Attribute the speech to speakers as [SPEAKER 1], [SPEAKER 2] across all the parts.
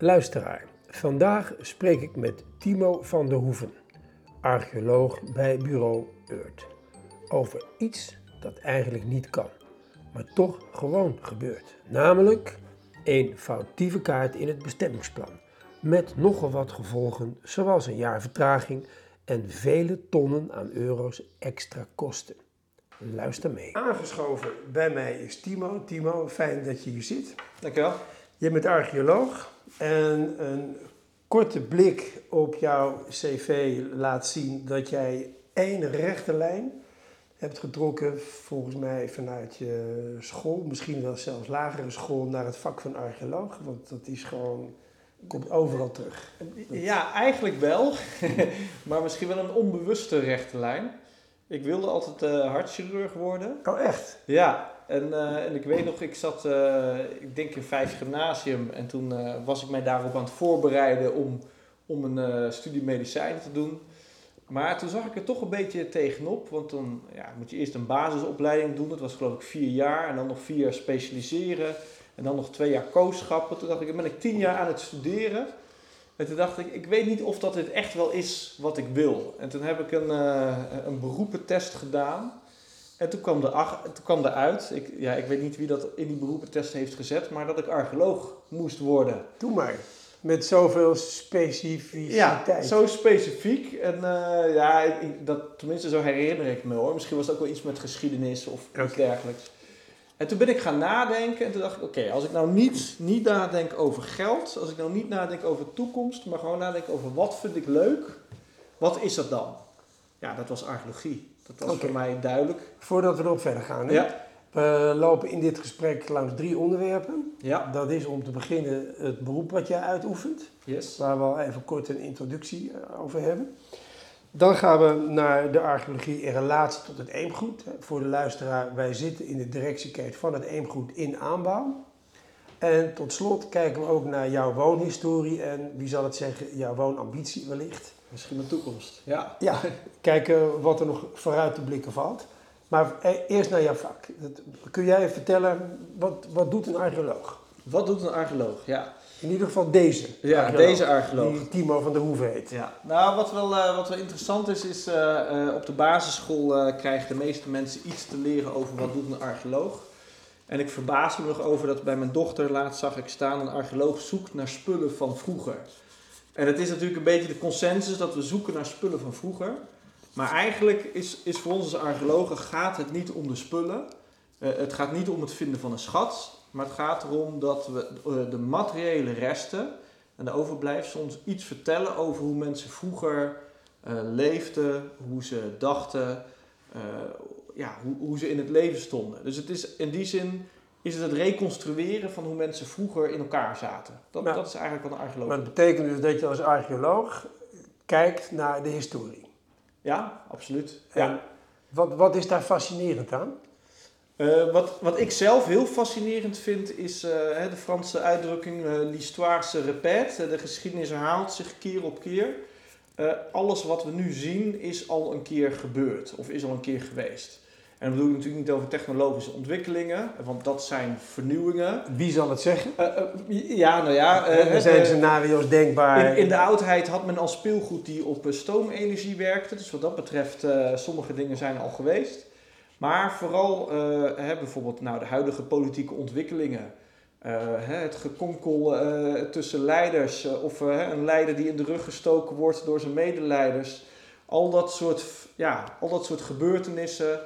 [SPEAKER 1] Luisteraar, vandaag spreek ik met Timo van der Hoeven, archeoloog bij bureau Eurt, over iets dat eigenlijk niet kan, maar toch gewoon gebeurt. Namelijk een foutieve kaart in het bestemmingsplan, met nogal wat gevolgen zoals een jaar vertraging en vele tonnen aan euro's extra kosten. Luister mee. Aangeschoven bij mij is Timo. Timo, fijn dat je hier zit.
[SPEAKER 2] Dankjewel.
[SPEAKER 1] Je bent archeoloog en een korte blik op jouw cv laat zien dat jij één rechte lijn hebt getrokken, volgens mij vanuit je school, misschien wel zelfs lagere school, naar het vak van archeoloog. Want dat is gewoon, komt overal terug.
[SPEAKER 2] Ja, eigenlijk wel, maar misschien wel een onbewuste rechte lijn. Ik wilde altijd uh, hartchirurg worden.
[SPEAKER 1] Oh, echt?
[SPEAKER 2] Ja, en, uh, en ik weet nog, ik zat, uh, ik denk in vijf gymnasium en toen was ik mij daarop aan het voorbereiden om, om een studie medicijnen te doen. Maar toen zag ik er toch een beetje tegenop, want dan ja, moet je eerst een basisopleiding doen. Dat was geloof ik vier jaar en dan nog vier jaar specialiseren en dan nog twee jaar kooschappen. Toen dacht ik, ben ik tien jaar aan het studeren. En toen dacht ik, ik weet niet of dat dit echt wel is wat ik wil. En toen heb ik een, een beroepentest gedaan. En toen kwam, er, toen kwam eruit, ik, ja, ik weet niet wie dat in die beroepentest heeft gezet, maar dat ik archeoloog moest worden.
[SPEAKER 1] Doe maar. Met zoveel specificiteit.
[SPEAKER 2] Ja, zo specifiek. En uh, ja, ik, dat, tenminste zo herinner ik me hoor. Misschien was het ook wel iets met geschiedenis of okay. iets dergelijks. En toen ben ik gaan nadenken en toen dacht ik, oké, als ik nou niet, niet nadenk over geld, als ik nou niet nadenk over toekomst, maar gewoon nadenk over wat vind ik leuk, wat is dat dan? Ja, dat was archeologie. Dat was okay. voor mij duidelijk.
[SPEAKER 1] Voordat we erop verder gaan, hè?
[SPEAKER 2] Ja.
[SPEAKER 1] we lopen in dit gesprek langs drie onderwerpen.
[SPEAKER 2] Ja.
[SPEAKER 1] Dat is om te beginnen het beroep wat jij uitoefent,
[SPEAKER 2] yes.
[SPEAKER 1] waar we al even kort een introductie eh, over hebben. Dan gaan we naar de archeologie in relatie tot het eemgoed. Voor de luisteraar, wij zitten in de directieketen van het eemgoed in aanbouw. En tot slot kijken we ook naar jouw woonhistorie en wie zal het zeggen, jouw woonambitie wellicht.
[SPEAKER 2] Misschien mijn toekomst. Ja.
[SPEAKER 1] Ja, kijken wat er nog vooruit te blikken valt. Maar eerst naar jouw vak. Kun jij vertellen, wat, wat doet een archeoloog?
[SPEAKER 2] Wat doet een archeoloog? Ja.
[SPEAKER 1] In ieder geval deze.
[SPEAKER 2] Ja, archeoloog, deze archeoloog.
[SPEAKER 1] Die Timo van der Hoeven heet.
[SPEAKER 2] Ja. Nou, wat wel, uh, wat wel interessant is, is uh, uh, op de basisschool krijgen de meeste mensen iets te leren over wat doet een archeoloog. En ik verbaas me nog over dat bij mijn dochter laatst zag ik staan, een archeoloog zoekt naar spullen van vroeger. En het is natuurlijk een beetje de consensus dat we zoeken naar spullen van vroeger. Maar eigenlijk is, is voor ons als archeologen gaat het niet om de spullen. het gaat niet om het vinden van een schat. Maar het gaat erom dat we de materiële resten en de overblijfselen ons iets vertellen over hoe mensen vroeger uh, leefden, hoe ze dachten, ja, hoe, hoe, ze in het leven stonden. Dus het is, in die zin is het het reconstrueren van hoe mensen vroeger in elkaar zaten. Dat,
[SPEAKER 1] Nou,
[SPEAKER 2] dat is eigenlijk wat een archeoloog
[SPEAKER 1] Maar het betekent dus dat je als archeoloog kijkt naar de historie.
[SPEAKER 2] Ja, absoluut.
[SPEAKER 1] En
[SPEAKER 2] Ja.
[SPEAKER 1] wat, wat is daar fascinerend aan?
[SPEAKER 2] Uh, wat, wat ik zelf heel fascinerend vind is uh, hè, de Franse uitdrukking uh, l'histoire se répète. De geschiedenis herhaalt zich keer op keer. alles wat we nu zien is al een keer gebeurd of is al een keer geweest. En dan bedoel ik natuurlijk niet over technologische ontwikkelingen, want dat zijn vernieuwingen.
[SPEAKER 1] Wie zal het zeggen?
[SPEAKER 2] ja, nou ja.
[SPEAKER 1] er zijn scenario's denkbaar.
[SPEAKER 2] In, in, de oudheid had men al speelgoed die op stoomenergie werkte. Dus wat dat betreft, sommige dingen zijn al geweest. Maar vooral hè, bijvoorbeeld nou, de huidige politieke ontwikkelingen. Hè, het gekonkel tussen leiders of een leider die in de rug gestoken wordt door zijn medeleiders. Al dat soort, ja, al dat soort gebeurtenissen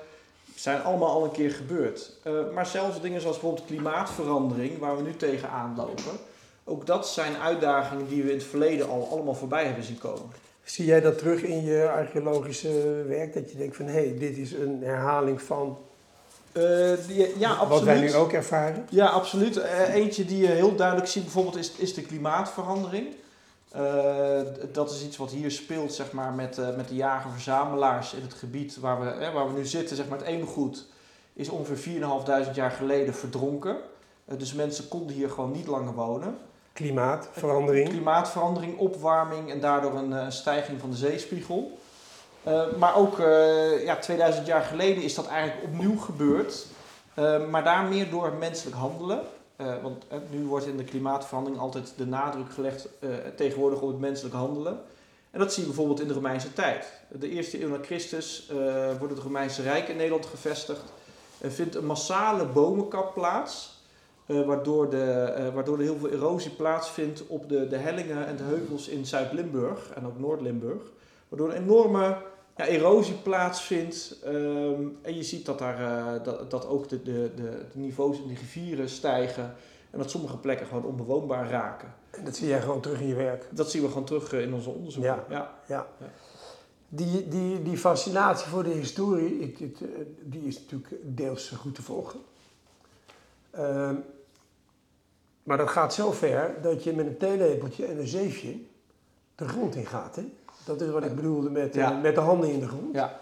[SPEAKER 2] zijn allemaal al een keer gebeurd. maar zelfs dingen zoals bijvoorbeeld klimaatverandering, waar we nu tegenaan lopen. Ook dat zijn uitdagingen die we in het verleden al allemaal voorbij hebben zien komen.
[SPEAKER 1] Zie jij dat terug in je archeologische werk? Dat je denkt van, hé, hey, dit is een herhaling van
[SPEAKER 2] uh, die, ja, absoluut.
[SPEAKER 1] wat wij nu ook ervaren?
[SPEAKER 2] Ja, absoluut. Uh, eentje die je heel duidelijk ziet bijvoorbeeld is, is de klimaatverandering. Uh, dat is iets wat hier speelt zeg maar, met, met de jager-verzamelaars in het gebied waar we, waar we nu zitten. Zeg maar, het ene goed is ongeveer 4.500 jaar geleden verdronken. dus mensen konden hier gewoon niet langer wonen.
[SPEAKER 1] Klimaatverandering.
[SPEAKER 2] Klimaatverandering, opwarming en daardoor een stijging van de zeespiegel. Maar ook ja, 2000 jaar geleden is dat eigenlijk opnieuw gebeurd. maar daar meer door menselijk handelen. Eh, want eh, nu wordt in de klimaatverandering altijd de nadruk gelegd eh, tegenwoordig op het menselijk handelen. En dat zie je bijvoorbeeld in de Romeinse tijd. De eerste eeuw na Christus wordt het Romeinse Rijk in Nederland gevestigd. Er vindt een massale bomenkap plaats, waardoor, de, waardoor er heel veel erosie plaatsvindt op de, de hellingen en de heuvels in Zuid-Limburg en ook Noord-Limburg. Waardoor een enorme ja, erosie plaatsvindt. ehm, en je ziet dat, daar, eh, dat, dat ook de, de, de, de niveaus in de rivieren stijgen. En dat sommige plekken gewoon onbewoonbaar raken.
[SPEAKER 1] En dat zie jij gewoon terug in je werk.
[SPEAKER 2] Dat zien we gewoon terug eh, in onze onderzoeken.
[SPEAKER 1] Ja.
[SPEAKER 2] Ja.
[SPEAKER 1] Ja.
[SPEAKER 2] Ja.
[SPEAKER 1] Die, die, die fascinatie voor de historie, ik, eh, die is natuurlijk deels goed te volgen. Ehm, maar dat gaat zo ver dat je met een theelepeltje en een zeefje de grond in gaat. Hè? Dat is wat ik bedoelde met, eh,
[SPEAKER 2] Ja.
[SPEAKER 1] met de handen in de grond.
[SPEAKER 2] ja.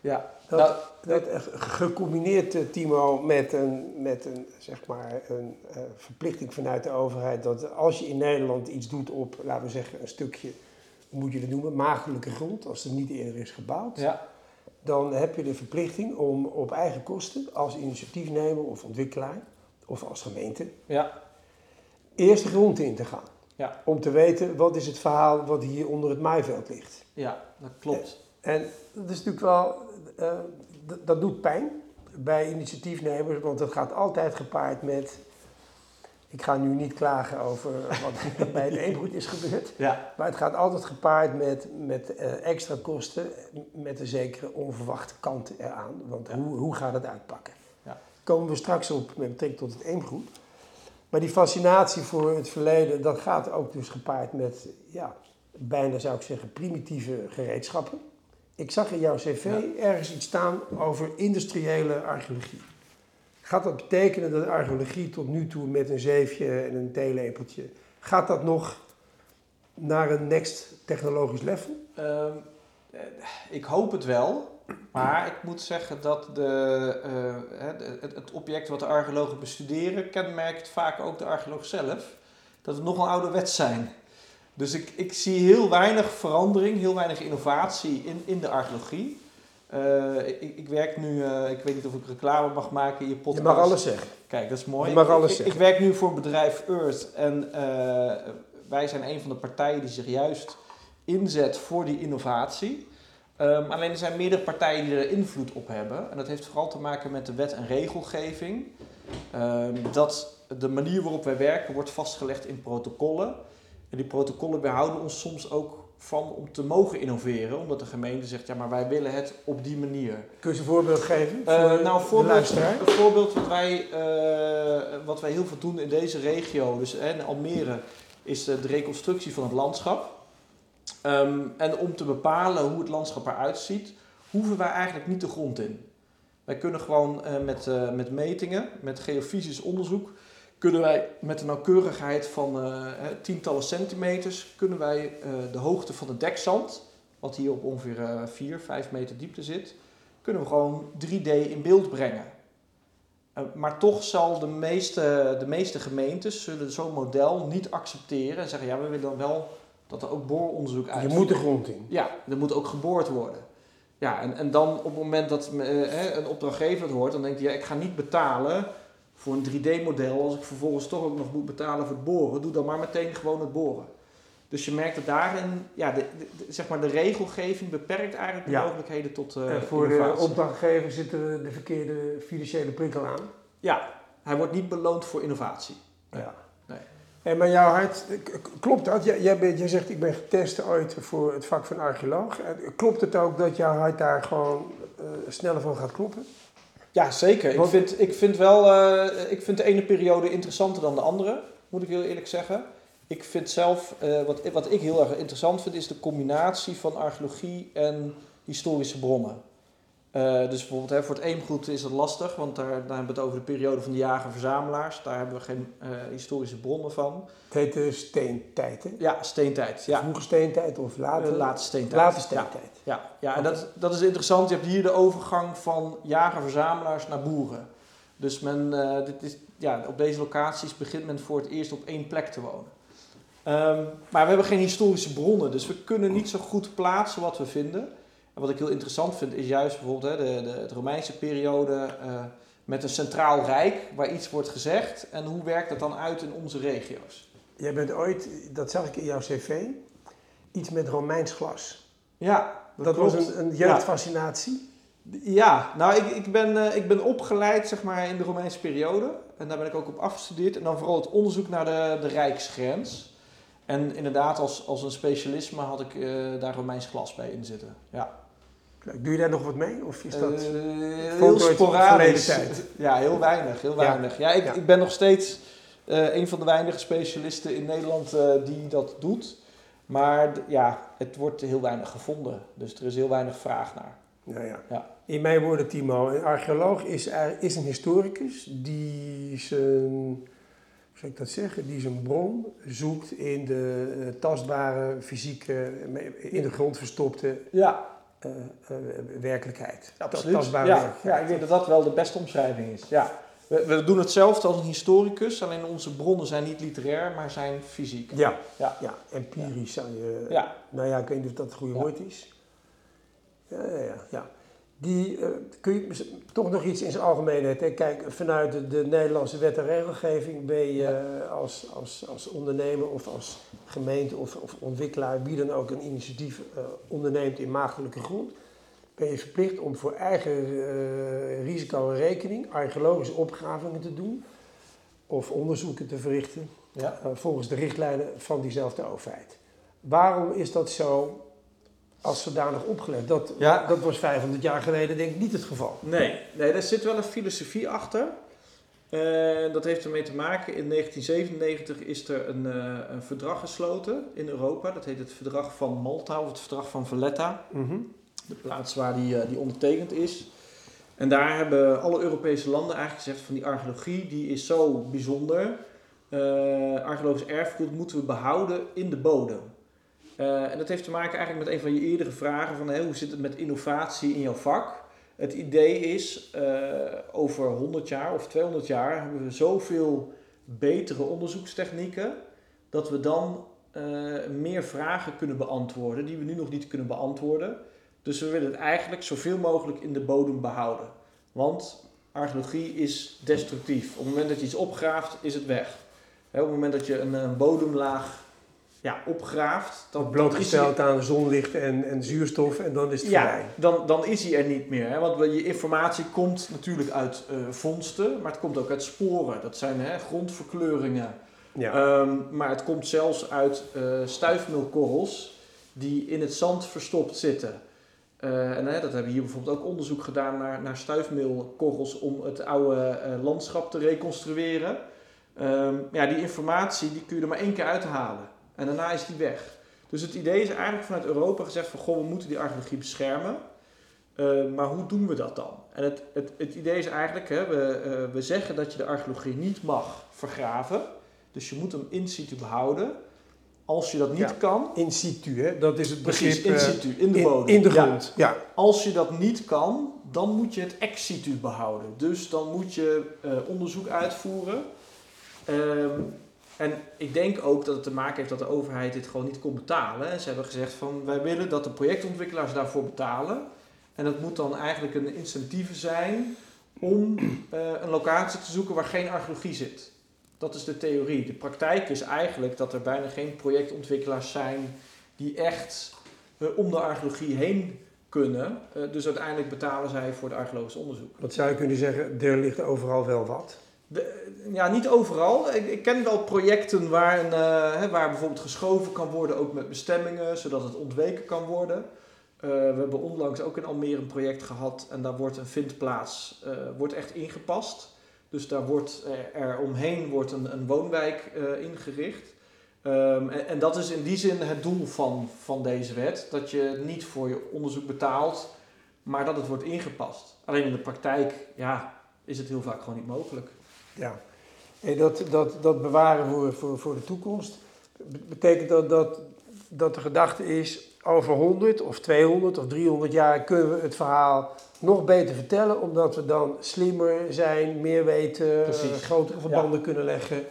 [SPEAKER 2] ja.
[SPEAKER 1] Dat,
[SPEAKER 2] Nou,
[SPEAKER 1] dat gecombineerd, eh, Timo, met een, met een, zeg maar, een eh, verplichting vanuit de overheid. Dat als je in Nederland iets doet op, laten we zeggen, een stukje, hoe moet je dat noemen, maagdelijke grond, als het niet eerder is gebouwd.
[SPEAKER 2] ja.
[SPEAKER 1] Dan heb je de verplichting om op eigen kosten, als initiatiefnemer of ontwikkelaar, of als gemeente,
[SPEAKER 2] Ja.
[SPEAKER 1] eerst de grond in te gaan.
[SPEAKER 2] Ja.
[SPEAKER 1] Om te weten, wat is het verhaal wat hier onder het maaiveld ligt.
[SPEAKER 2] ja, dat klopt.
[SPEAKER 1] En dat is natuurlijk wel, eh, dat doet pijn bij initiatiefnemers, want dat gaat altijd gepaard met. Ik ga nu niet klagen over wat bij het eengoed is gebeurd,
[SPEAKER 2] Ja.
[SPEAKER 1] maar het gaat altijd gepaard met, met eh, extra kosten, met een zekere onverwachte kant eraan. Want
[SPEAKER 2] Ja.
[SPEAKER 1] hoe, hoe gaat het uitpakken?
[SPEAKER 2] Ja.
[SPEAKER 1] Komen we straks op met betrekking tot het eengoed. Maar die fascinatie voor het verleden, dat gaat ook dus gepaard met, ja, bijna zou ik zeggen, primitieve gereedschappen. Ik zag in jouw cv
[SPEAKER 2] Ja.
[SPEAKER 1] ergens iets staan over industriële archeologie. Gaat dat betekenen dat archeologie tot nu toe met een zeefje en een theelepeltje, gaat dat nog naar een next technologisch level?
[SPEAKER 2] Ehm, eh, ik hoop het wel. Maar ik moet zeggen dat de, eh, het, het object wat de archeologen bestuderen, kenmerkt vaak ook de archeoloog zelf. Dat we nogal ouderwets zijn. Dus ik, ik zie heel weinig verandering, heel weinig innovatie in, in de archeologie. Eh, ik, ik werk nu, eh, ik weet niet of ik reclame mag maken in je podcast.
[SPEAKER 1] Je mag alles zeggen.
[SPEAKER 2] Kijk, dat is mooi.
[SPEAKER 1] Je mag
[SPEAKER 2] Ik-
[SPEAKER 1] alles
[SPEAKER 2] ik,
[SPEAKER 1] zeggen.
[SPEAKER 2] ik werk nu voor het bedrijf Earth en wij zijn een van de partijen die zich juist inzet voor die innovatie. Ehm, alleen er zijn meerdere partijen die er invloed op hebben. En dat heeft vooral te maken met de wet en regelgeving. Ehm, dat de manier waarop wij werken wordt vastgelegd in protocollen. En die protocollen weerhouden ons soms ook van om te mogen innoveren. Omdat de gemeente zegt, ja maar wij willen het op die manier.
[SPEAKER 1] Kun je een voorbeeld geven?
[SPEAKER 2] Eh,
[SPEAKER 1] voor
[SPEAKER 2] nou, een voorbeeld, een voorbeeld wat wij, eh, wat wij heel veel doen in deze regio, dus in Almere, is de, de reconstructie van het landschap. Ehm, en om te bepalen hoe het landschap eruit ziet, hoeven wij eigenlijk niet de grond in. Wij kunnen gewoon eh, met, eh, met metingen, met geofysisch onderzoek, kunnen wij met een nauwkeurigheid van eh, tientallen centimeters, kunnen wij de hoogte van het dekzand, wat hier op ongeveer eh 4, 5 meter diepte zit, kunnen we gewoon 3D in beeld brengen. Maar toch zal de meeste, de meeste gemeentes zullen zo'n model niet accepteren en zeggen, ja, we willen dan wel dat er ook booronderzoek
[SPEAKER 1] Je
[SPEAKER 2] uitvoert.
[SPEAKER 1] moet de grond in.
[SPEAKER 2] Ja, er moet ook geboord worden. Ja, en, en dan op het moment dat eh, hè, een opdrachtgever het hoort, dan denkt hij, ja, ik ga niet betalen voor een 3D-model als ik vervolgens toch ook nog moet betalen voor het boren. Doe dan maar meteen gewoon het boren. Dus je merkt dat daarin, ja, de, de- de- zeg maar de regelgeving beperkt eigenlijk de
[SPEAKER 1] Ja.
[SPEAKER 2] mogelijkheden tot eh
[SPEAKER 1] en voor de opdrachtgever zitten de verkeerde financiële prikkel aan.
[SPEAKER 2] Ja, hij wordt niet beloond voor innovatie.
[SPEAKER 1] Ja. En maar jouw hart, klopt dat? Jij, jij, bent, jij zegt ik ben getest ooit voor het vak van archeoloog. Klopt het ook dat jouw hart daar gewoon eh, sneller van gaat kloppen?
[SPEAKER 2] Ja, zeker. Ik vind, ik, vind wel, eh, ik vind de ene periode interessanter dan de andere, moet ik heel eerlijk zeggen. Ik vind zelf, eh, wat, wat ik heel erg interessant vind, is de combinatie van archeologie en historische bronnen. Eh, dus bijvoorbeeld hè, voor het eemgoed is dat lastig, want daar, daar hebben we het over de periode van de jager-verzamelaars. Daar hebben we geen eh, historische bronnen van.
[SPEAKER 1] Het heet de steentijd, hè?
[SPEAKER 2] Ja, steentijd. Ja,
[SPEAKER 1] Vroege steentijd of late,
[SPEAKER 2] Eh, late steentijd.
[SPEAKER 1] late steentijd.
[SPEAKER 2] Ja, ja en dat, dat is interessant. Je hebt hier de overgang van jager-verzamelaars naar boeren. Dus men, dit is, ja, op deze locaties begint men voor het eerst op één plek te wonen. Ehm, maar we hebben geen historische bronnen, dus we kunnen niet zo goed plaatsen wat we vinden. En wat ik heel interessant vind is juist bijvoorbeeld hè, de, de, de Romeinse periode, eh, met een centraal rijk waar iets wordt gezegd. En hoe werkt dat dan uit in onze regio's?
[SPEAKER 1] Jij bent ooit, dat zag ik in jouw cv, iets met Romeins glas.
[SPEAKER 2] Ja,
[SPEAKER 1] Dat, was een, een jeugdfascinatie.
[SPEAKER 2] Ja, nou ik, ik, ben, eh, ik ben opgeleid zeg maar, in de Romeinse periode. En daar ben ik ook op afgestudeerd. En dan vooral het onderzoek naar de, de rijksgrens. En inderdaad, als, als een specialisme had ik eh, daar Romeins glas bij in zitten. Ja.
[SPEAKER 1] Doe je daar nog wat mee? Of is dat...
[SPEAKER 2] Eh, heel sporadisch.
[SPEAKER 1] tijd?
[SPEAKER 2] Ja, heel weinig. Heel weinig. Ja, ik,
[SPEAKER 1] Ja.
[SPEAKER 2] ik ben nog steeds eh, een van de weinige specialisten in Nederland eh, die dat doet. Maar ja, het wordt heel weinig gevonden. Dus er is heel weinig vraag naar.
[SPEAKER 1] Nou ja.
[SPEAKER 2] Ja.
[SPEAKER 1] In mijn woorden, Timo, een archeoloog is, is een historicus die zijn, hoe ik dat zeggen, die zijn bron zoekt in de tastbare, fysieke, in de grond verstopte
[SPEAKER 2] Ja,
[SPEAKER 1] eh, werkelijkheid.
[SPEAKER 2] absoluut.
[SPEAKER 1] Tastbare
[SPEAKER 2] Ja,
[SPEAKER 1] werkelijkheid.
[SPEAKER 2] ja, ik denk dat dat wel de beste omschrijving is. Ja. We, we doen hetzelfde als een historicus, alleen onze bronnen zijn niet literair, maar zijn fysiek.
[SPEAKER 1] Ja,
[SPEAKER 2] Ja.
[SPEAKER 1] ja. empirisch zou je...
[SPEAKER 2] Ja.
[SPEAKER 1] Nou ja, ik weet niet of dat het goede
[SPEAKER 2] Ja.
[SPEAKER 1] woord is. Ja, ja, ja. Die, eh, kun je toch nog iets in zijn algemeenheid. Hè? Kijk, vanuit de, de Nederlandse wet en regelgeving ben je eh, als, als, als ondernemer of als gemeente of, of ontwikkelaar, wie dan ook een initiatief eh, onderneemt in maagdelijke grond, ben je verplicht om voor eigen risico en rekening archeologische opgravingen te doen of onderzoeken te verrichten
[SPEAKER 2] Ja.
[SPEAKER 1] volgens de richtlijnen van diezelfde overheid. Waarom is dat zo als zodanig opgelegd? Dat,
[SPEAKER 2] Ja.
[SPEAKER 1] dat was 500 jaar geleden denk ik niet het geval.
[SPEAKER 2] Nee, nee, daar zit wel een filosofie achter. En dat heeft ermee te maken, in 1997 is er een, eh, een verdrag gesloten in Europa. Dat heet het Verdrag van Malta of het Verdrag van Valletta. De plaats waar die, eh, die ondertekend is. En daar hebben alle Europese landen eigenlijk gezegd van die archeologie die is zo bijzonder. Eh archeologisch erfgoed moeten we behouden in de bodem. Eh, en dat heeft te maken eigenlijk met een van je eerdere vragen van hoe zit het met innovatie in jouw vak? Het idee is, eh, over 100 jaar of 200 jaar hebben we zoveel betere onderzoekstechnieken dat we dan eh, meer vragen kunnen beantwoorden die we nu nog niet kunnen beantwoorden. Dus we willen het eigenlijk zoveel mogelijk in de bodem behouden. Want archeologie is destructief. Op het moment dat je iets opgraaft, is het weg. Op het moment dat je een, bodemlaag ja, opgraaft, dan,
[SPEAKER 1] Blootgesteld aan zonlicht en, en zuurstof en dan is het
[SPEAKER 2] ja,
[SPEAKER 1] voorbij.
[SPEAKER 2] dan, dan is hij er niet meer. Hè? Want je informatie komt natuurlijk uit eh, vondsten, maar het komt ook uit sporen. Dat zijn hè, grondverkleuringen.
[SPEAKER 1] Ja.
[SPEAKER 2] Ehm, maar het komt zelfs uit eh stuifmeelkorrels die in het zand verstopt zitten. Eh, en hè, dat hebben we hier bijvoorbeeld ook onderzoek gedaan naar, naar stuifmeelkorrels om het oude landschap te reconstrueren. Ehm, ja, die informatie die kun je er maar één keer uithalen. En daarna is die weg. Dus het idee is eigenlijk vanuit Europa gezegd van goh, we moeten die archeologie beschermen. Eh, maar hoe doen we dat dan? En het, het, het idee is eigenlijk, hè, we, eh, we zeggen dat je de archeologie niet mag vergraven. Dus je moet hem in situ behouden. Als je dat niet
[SPEAKER 1] Ja.
[SPEAKER 2] kan,
[SPEAKER 1] in situ, hè? dat is het
[SPEAKER 2] precies,
[SPEAKER 1] begrip
[SPEAKER 2] in
[SPEAKER 1] eh,
[SPEAKER 2] situ, in de
[SPEAKER 1] in,
[SPEAKER 2] bodem.
[SPEAKER 1] in de grond. Ja.
[SPEAKER 2] Als je dat niet kan, dan moet je het ex situ behouden. Dus dan moet je onderzoek uitvoeren. Ehm, en ik denk ook dat het te maken heeft dat de overheid dit gewoon niet kon betalen. En ze hebben gezegd van wij willen dat de projectontwikkelaars daarvoor betalen. En dat moet dan eigenlijk een incentieve zijn om eh, een locatie te zoeken waar geen archeologie zit. Dat is de theorie. De praktijk is eigenlijk dat er bijna geen projectontwikkelaars zijn die echt eh, om de archeologie heen kunnen. Eh, dus uiteindelijk betalen zij voor het archeologisch onderzoek.
[SPEAKER 1] Wat zou je kunnen zeggen, er ligt overal wel wat.
[SPEAKER 2] Ja, niet overal. Ik, ik ken wel projecten waar, een, eh, hè, waar bijvoorbeeld geschoven kan worden, ook met bestemmingen, zodat het ontweken kan worden. Eh, we hebben onlangs ook in Almere een project gehad en daar wordt een vindplaats eh, wordt echt ingepast. Dus daar wordt er omheen wordt een, een woonwijk ingericht. Ehm, en, en dat is in die zin het doel van, van deze wet. Dat je niet voor je onderzoek betaalt, maar dat het wordt ingepast. Alleen in de praktijk ja, is het heel vaak gewoon niet mogelijk.
[SPEAKER 1] Ja. En dat, dat, dat bewaren voor, voor, voor de toekomst, be- betekent dat, dat dat de gedachte is, over 100 of 200 of 300 jaar kunnen we het verhaal nog beter vertellen, omdat we dan slimmer zijn, meer weten,
[SPEAKER 2] Precies.
[SPEAKER 1] grotere verbanden kunnen leggen.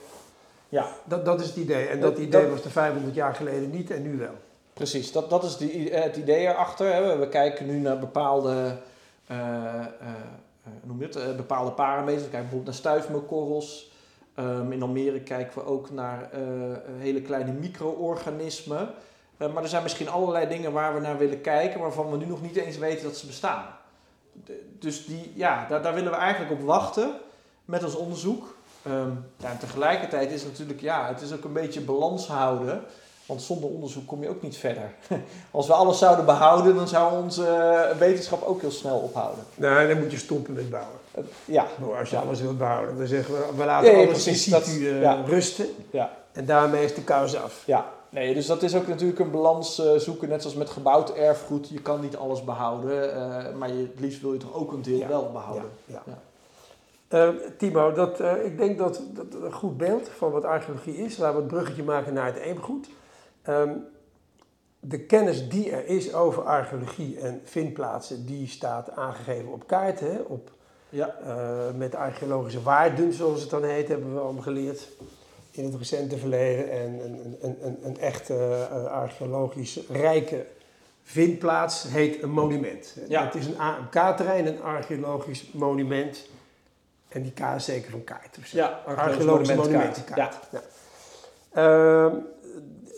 [SPEAKER 2] Ja,
[SPEAKER 1] Dat, dat is het idee. En
[SPEAKER 2] Dat-
[SPEAKER 1] dat idee
[SPEAKER 2] dat-
[SPEAKER 1] was er 500 jaar geleden niet en nu wel.
[SPEAKER 2] precies. Dat, dat is die, het idee erachter. Hè. We kijken nu naar bepaalde eh, eh, noem je het, bepaalde parameters. We kijken bijvoorbeeld naar stuifmeelkorrels. Um, in Almere kijken we ook naar hele kleine micro-organismen. maar er zijn misschien allerlei dingen waar we naar willen kijken, waarvan we nu nog niet eens weten dat ze bestaan. dus die, ja, daar, daar willen we eigenlijk op wachten met ons onderzoek. Um, ja, en tegelijkertijd is het natuurlijk, ja, het is ook een beetje balans houden. Want zonder onderzoek kom je ook niet verder. Als we alles zouden behouden, dan zou onze eh, wetenschap ook heel snel ophouden.
[SPEAKER 1] Nou, dan moet je stoppen met bouwen.
[SPEAKER 2] Uh, ja.
[SPEAKER 1] als je alles wilt behouden, dan zeggen we, we laten alles precies, in situ uh, ja. rusten. Ja. En daarmee is de kous af.
[SPEAKER 2] Ja, nee, dus dat is ook natuurlijk een balans zoeken, net zoals met gebouwd erfgoed. Je kan niet alles behouden, maar je, het liefst wil je toch ook een deel wel behouden. ja.
[SPEAKER 1] Uh, Timo, dat, uh, ik denk dat, dat een goed beeld van wat archeologie is. Laten we het bruggetje maken naar het eemgoed. Um, de kennis die er is over archeologie en vindplaatsen, die staat aangegeven op kaarten. Hè? Op, ja. Uh, met archeologische waarden, zoals het dan heet, hebben we allemaal geleerd in het recente verleden. En een, een, een, een echt archeologisch rijke vindplaats heet een monument. Ja. Het is een AMK-terrein, een archeologisch monument en die K is zeker van kaart. Dus ja, archeologische monumentenkaart. Ja. ja. Uh,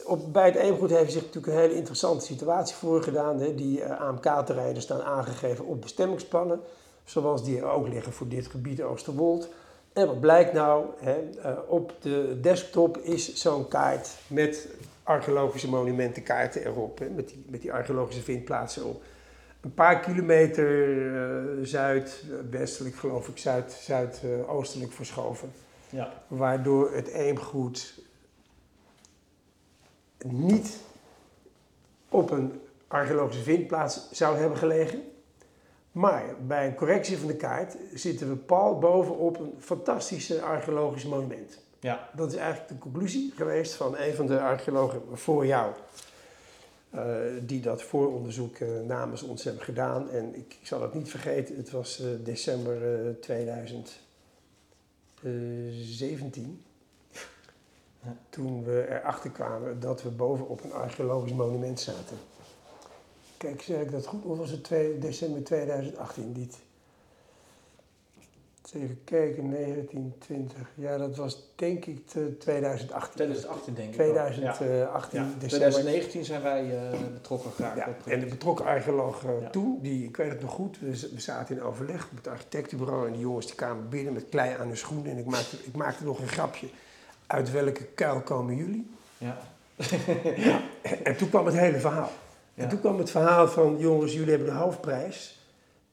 [SPEAKER 1] op, bij het Eemgoed heeft zich natuurlijk een hele interessante situatie voorgedaan. Hè. Die uh, eh, AMK-terreinen staan aangegeven op bestemmingsplannen. Zoals die er ook liggen voor dit gebied Oosterwold. En wat blijkt nou? Hè, uh, op de desktop is zo'n kaart met archeologische monumentenkaarten erop. Hè, met, die, met die archeologische vindplaatsen op een paar kilometer uh, zuidwestelijk, geloof ik, zuid, zuidoostelijk verschoven. Ja. Waardoor het eemgoed niet op een archeologische vindplaats zou hebben gelegen. Maar bij een correctie van de kaart zitten we pal bovenop een fantastische archeologisch monument. Ja. Dat is eigenlijk de conclusie geweest van een van de archeologen voor jou. Uh, die dat vooronderzoek uh, namens ons hebben gedaan. En ik, ik, zal het niet vergeten, het was uh, december 2017. Toen we erachter kwamen dat we bovenop een archeologisch monument zaten. Kijk, zeg ik dat goed? Of was het 2, december 2018? Niet. Even kijken, 1920. Ja, dat was denk ik 2018.
[SPEAKER 2] 2018 denk ik
[SPEAKER 1] 2018, ja.
[SPEAKER 2] 2019 zijn wij uh, betrokken geraakt.
[SPEAKER 1] Ja, en de betrokken archeoloog uh, toen, die, ik weet het nog goed, we, we, zaten in overleg op het architectenbureau en die jongens die kwamen binnen met klei aan hun schoenen en ik maakte, ik maakte nog een grapje. Uit welke kuil komen jullie? Ja. ja. En toen kwam het hele verhaal. En toen kwam het verhaal van, jongens, jullie hebben de hoofdprijs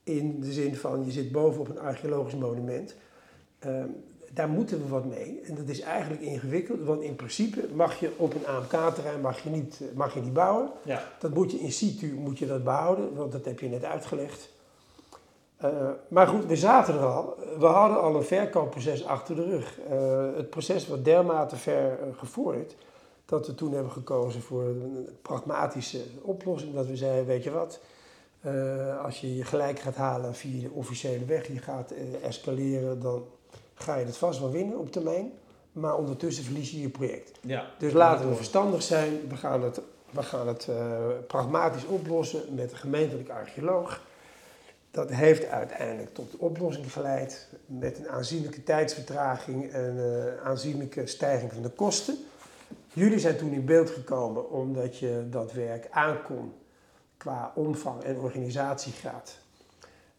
[SPEAKER 1] in de zin van je zit bovenop een archeologisch monument. Ehm, daar moeten we wat mee. En dat is eigenlijk ingewikkeld, want in principe mag je op een AMK-terrein mag je niet, mag je niet bouwen. Ja. Dat moet je in situ moet je dat behouden, want dat heb je net uitgelegd. Uh, maar goed, we zaten er al. We hadden al een verkoopproces achter de rug. Uh, het proces was dermate ver uh, gevorderd dat we toen hebben gekozen voor een pragmatische oplossing. Dat we zeiden, weet je wat, uh, als je je gelijk gaat halen via de officiële weg, je gaat escaleren, dan ga je het vast wel winnen op termijn. Maar ondertussen verlies je je project. Ja, dus laten we verstandig zijn. We gaan het, we gaan het pragmatisch oplossen met een gemeentelijk archeoloog. Dat heeft uiteindelijk tot de oplossing geleid met een aanzienlijke tijdsvertraging en een aanzienlijke stijging van de kosten. Jullie zijn toen in beeld gekomen omdat je dat werk aankon qua omvang en organisatiegraad.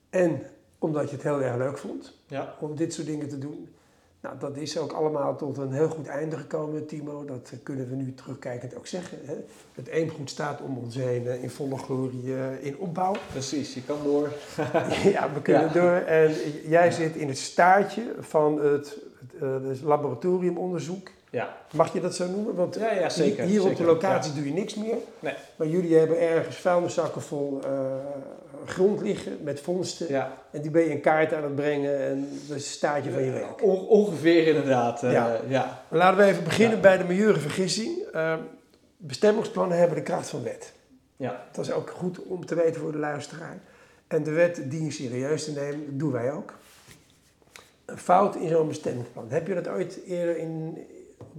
[SPEAKER 1] En omdat je het heel erg leuk vond ja. om dit soort dingen te doen. Nou, dat is ook allemaal tot een heel goed einde gekomen, Timo. Dat kunnen we nu terugkijkend ook zeggen. Hè. Het eemgoed staat om ons heen eh, in volle glorie eh, in opbouw.
[SPEAKER 2] Precies, je kan door.
[SPEAKER 1] ja, we kunnen door. En jij zit in het staartje van het, het, eh, het laboratoriumonderzoek ja. Mag je dat zo noemen? Want ja, ja, zeker, hier op de locatie doe je niks meer. Nee. Maar jullie hebben ergens vuilniszakken vol uh, grond liggen met vondsten. Ja. En die ben je in kaart aan het brengen en dat is het staartje van je werk.
[SPEAKER 2] ongeveer inderdaad. Uh, ja.
[SPEAKER 1] ja. Laten we even beginnen bij de majeure vergissing. Uh, bestemmingsplannen hebben de kracht van wet. Ja. Dat is ook goed om te weten voor de luisteraar. En de wet die je serieus te nemen, dat doen wij ook. Een fout in zo'n bestemmingsplan. Heb je dat ooit eerder in,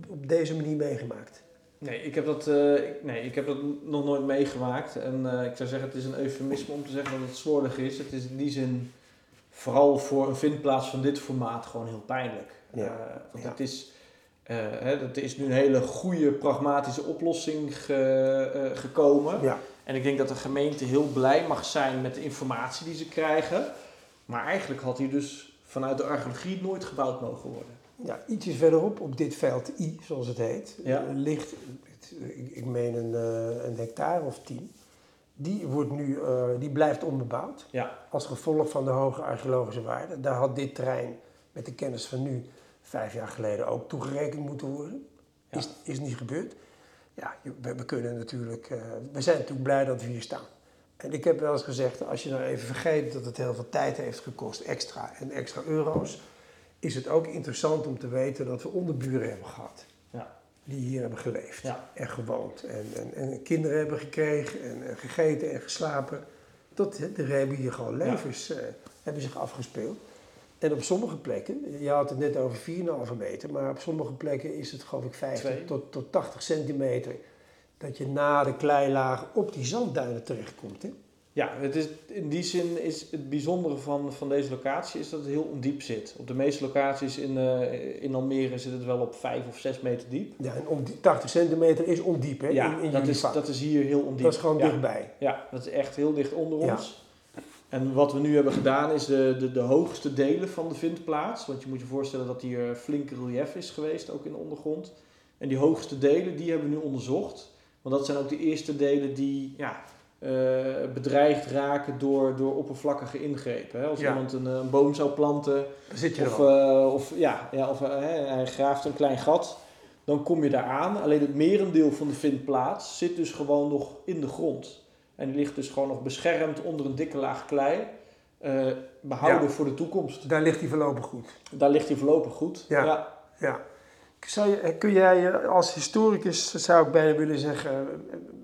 [SPEAKER 1] op deze manier meegemaakt?
[SPEAKER 2] Nee, ik heb dat, uh, nee, ik heb dat nog nooit meegemaakt. En uh, ik zou zeggen, het is een eufemisme om te zeggen dat het slordig is. Het is in die zin vooral voor een vindplaats van dit formaat gewoon heel pijnlijk.
[SPEAKER 1] Ja.
[SPEAKER 2] Eh, want
[SPEAKER 1] Ja.
[SPEAKER 2] het is, eh, hè, het is nu een hele goede pragmatische oplossing ge- eh, gekomen.
[SPEAKER 1] Ja,
[SPEAKER 2] En ik denk dat de gemeente heel blij mag zijn met de informatie die ze krijgen. Maar eigenlijk had hier dus vanuit de archeologie nooit gebouwd mogen worden.
[SPEAKER 1] Ja, ietsjes verderop op dit veld I, zoals het heet,
[SPEAKER 2] Ja.
[SPEAKER 1] eh, ligt, ik, ik meen een, eh, een hectare of tien. Die, wordt nu, eh, die blijft onbebouwd
[SPEAKER 2] Ja,
[SPEAKER 1] als gevolg van de hoge archeologische waarde. Daar had dit terrein met de kennis van nu vijf jaar geleden ook toegerekend moeten worden.
[SPEAKER 2] Ja.
[SPEAKER 1] Is, is niet gebeurd. Ja, we, we kunnen natuurlijk, we zijn natuurlijk blij dat we hier staan. En ik heb wel eens gezegd, als je nou even vergeet dat het heel veel tijd heeft gekost, extra en extra euro's, is het ook interessant om te weten dat we onderburen hebben gehad.
[SPEAKER 2] Ja.
[SPEAKER 1] Die hier hebben geleefd
[SPEAKER 2] Ja.
[SPEAKER 1] en gewoond. En, en, en kinderen hebben gekregen en, en gegeten en geslapen. Hè, er hebben hier gewoon
[SPEAKER 2] Ja.
[SPEAKER 1] levens eh, hebben zich afgespeeld. En op sommige plekken, je had het net over 4,5 meter, maar op sommige plekken is het geloof ik 50
[SPEAKER 2] Twee.
[SPEAKER 1] tot, tot 80 centimeter. Dat je na de kleilaag op die zandduinen terechtkomt. Hè?
[SPEAKER 2] Ja het is, in die zin is het bijzondere van, van deze locatie is dat het heel ondiep zit. Op de meeste locaties in, eh, in Almere zit het wel op 5 of 6 meter diep.
[SPEAKER 1] Ja, en om die 80 centimeter is ondiep hè,
[SPEAKER 2] Ja,
[SPEAKER 1] in, in
[SPEAKER 2] dat, is,
[SPEAKER 1] vak.
[SPEAKER 2] dat is hier heel ondiep.
[SPEAKER 1] Dat is gewoon
[SPEAKER 2] ja.
[SPEAKER 1] dichtbij.
[SPEAKER 2] Ja, dat is echt heel dicht onder
[SPEAKER 1] Ja.
[SPEAKER 2] ons. En wat we nu hebben gedaan is de, de, de hoogste delen van de vindplaats. Want je moet je voorstellen dat hier flink relief is geweest, ook in de ondergrond. En die hoogste delen, die hebben we nu onderzocht. Want dat zijn ook de eerste delen die ja, eh, bedreigd raken door, door oppervlakkige ingrepen. Hè? Als
[SPEAKER 1] Ja.
[SPEAKER 2] iemand een, eh, een boom zou planten
[SPEAKER 1] Dan zit je
[SPEAKER 2] of, eh, of, ja, ja, of eh, hij graaft een klein gat, dan kom je daar aan. Alleen het merendeel van de vindplaats zit dus gewoon nog in de grond. En die ligt dus gewoon nog beschermd onder een dikke laag klei. eh, behouden
[SPEAKER 1] Ja.
[SPEAKER 2] voor de toekomst.
[SPEAKER 1] Daar ligt hij voorlopig goed.
[SPEAKER 2] Daar ligt hij voorlopig goed.
[SPEAKER 1] Ja.
[SPEAKER 2] ja.
[SPEAKER 1] Ja. Je, kun jij je als historicus, zou ik bijna willen zeggen,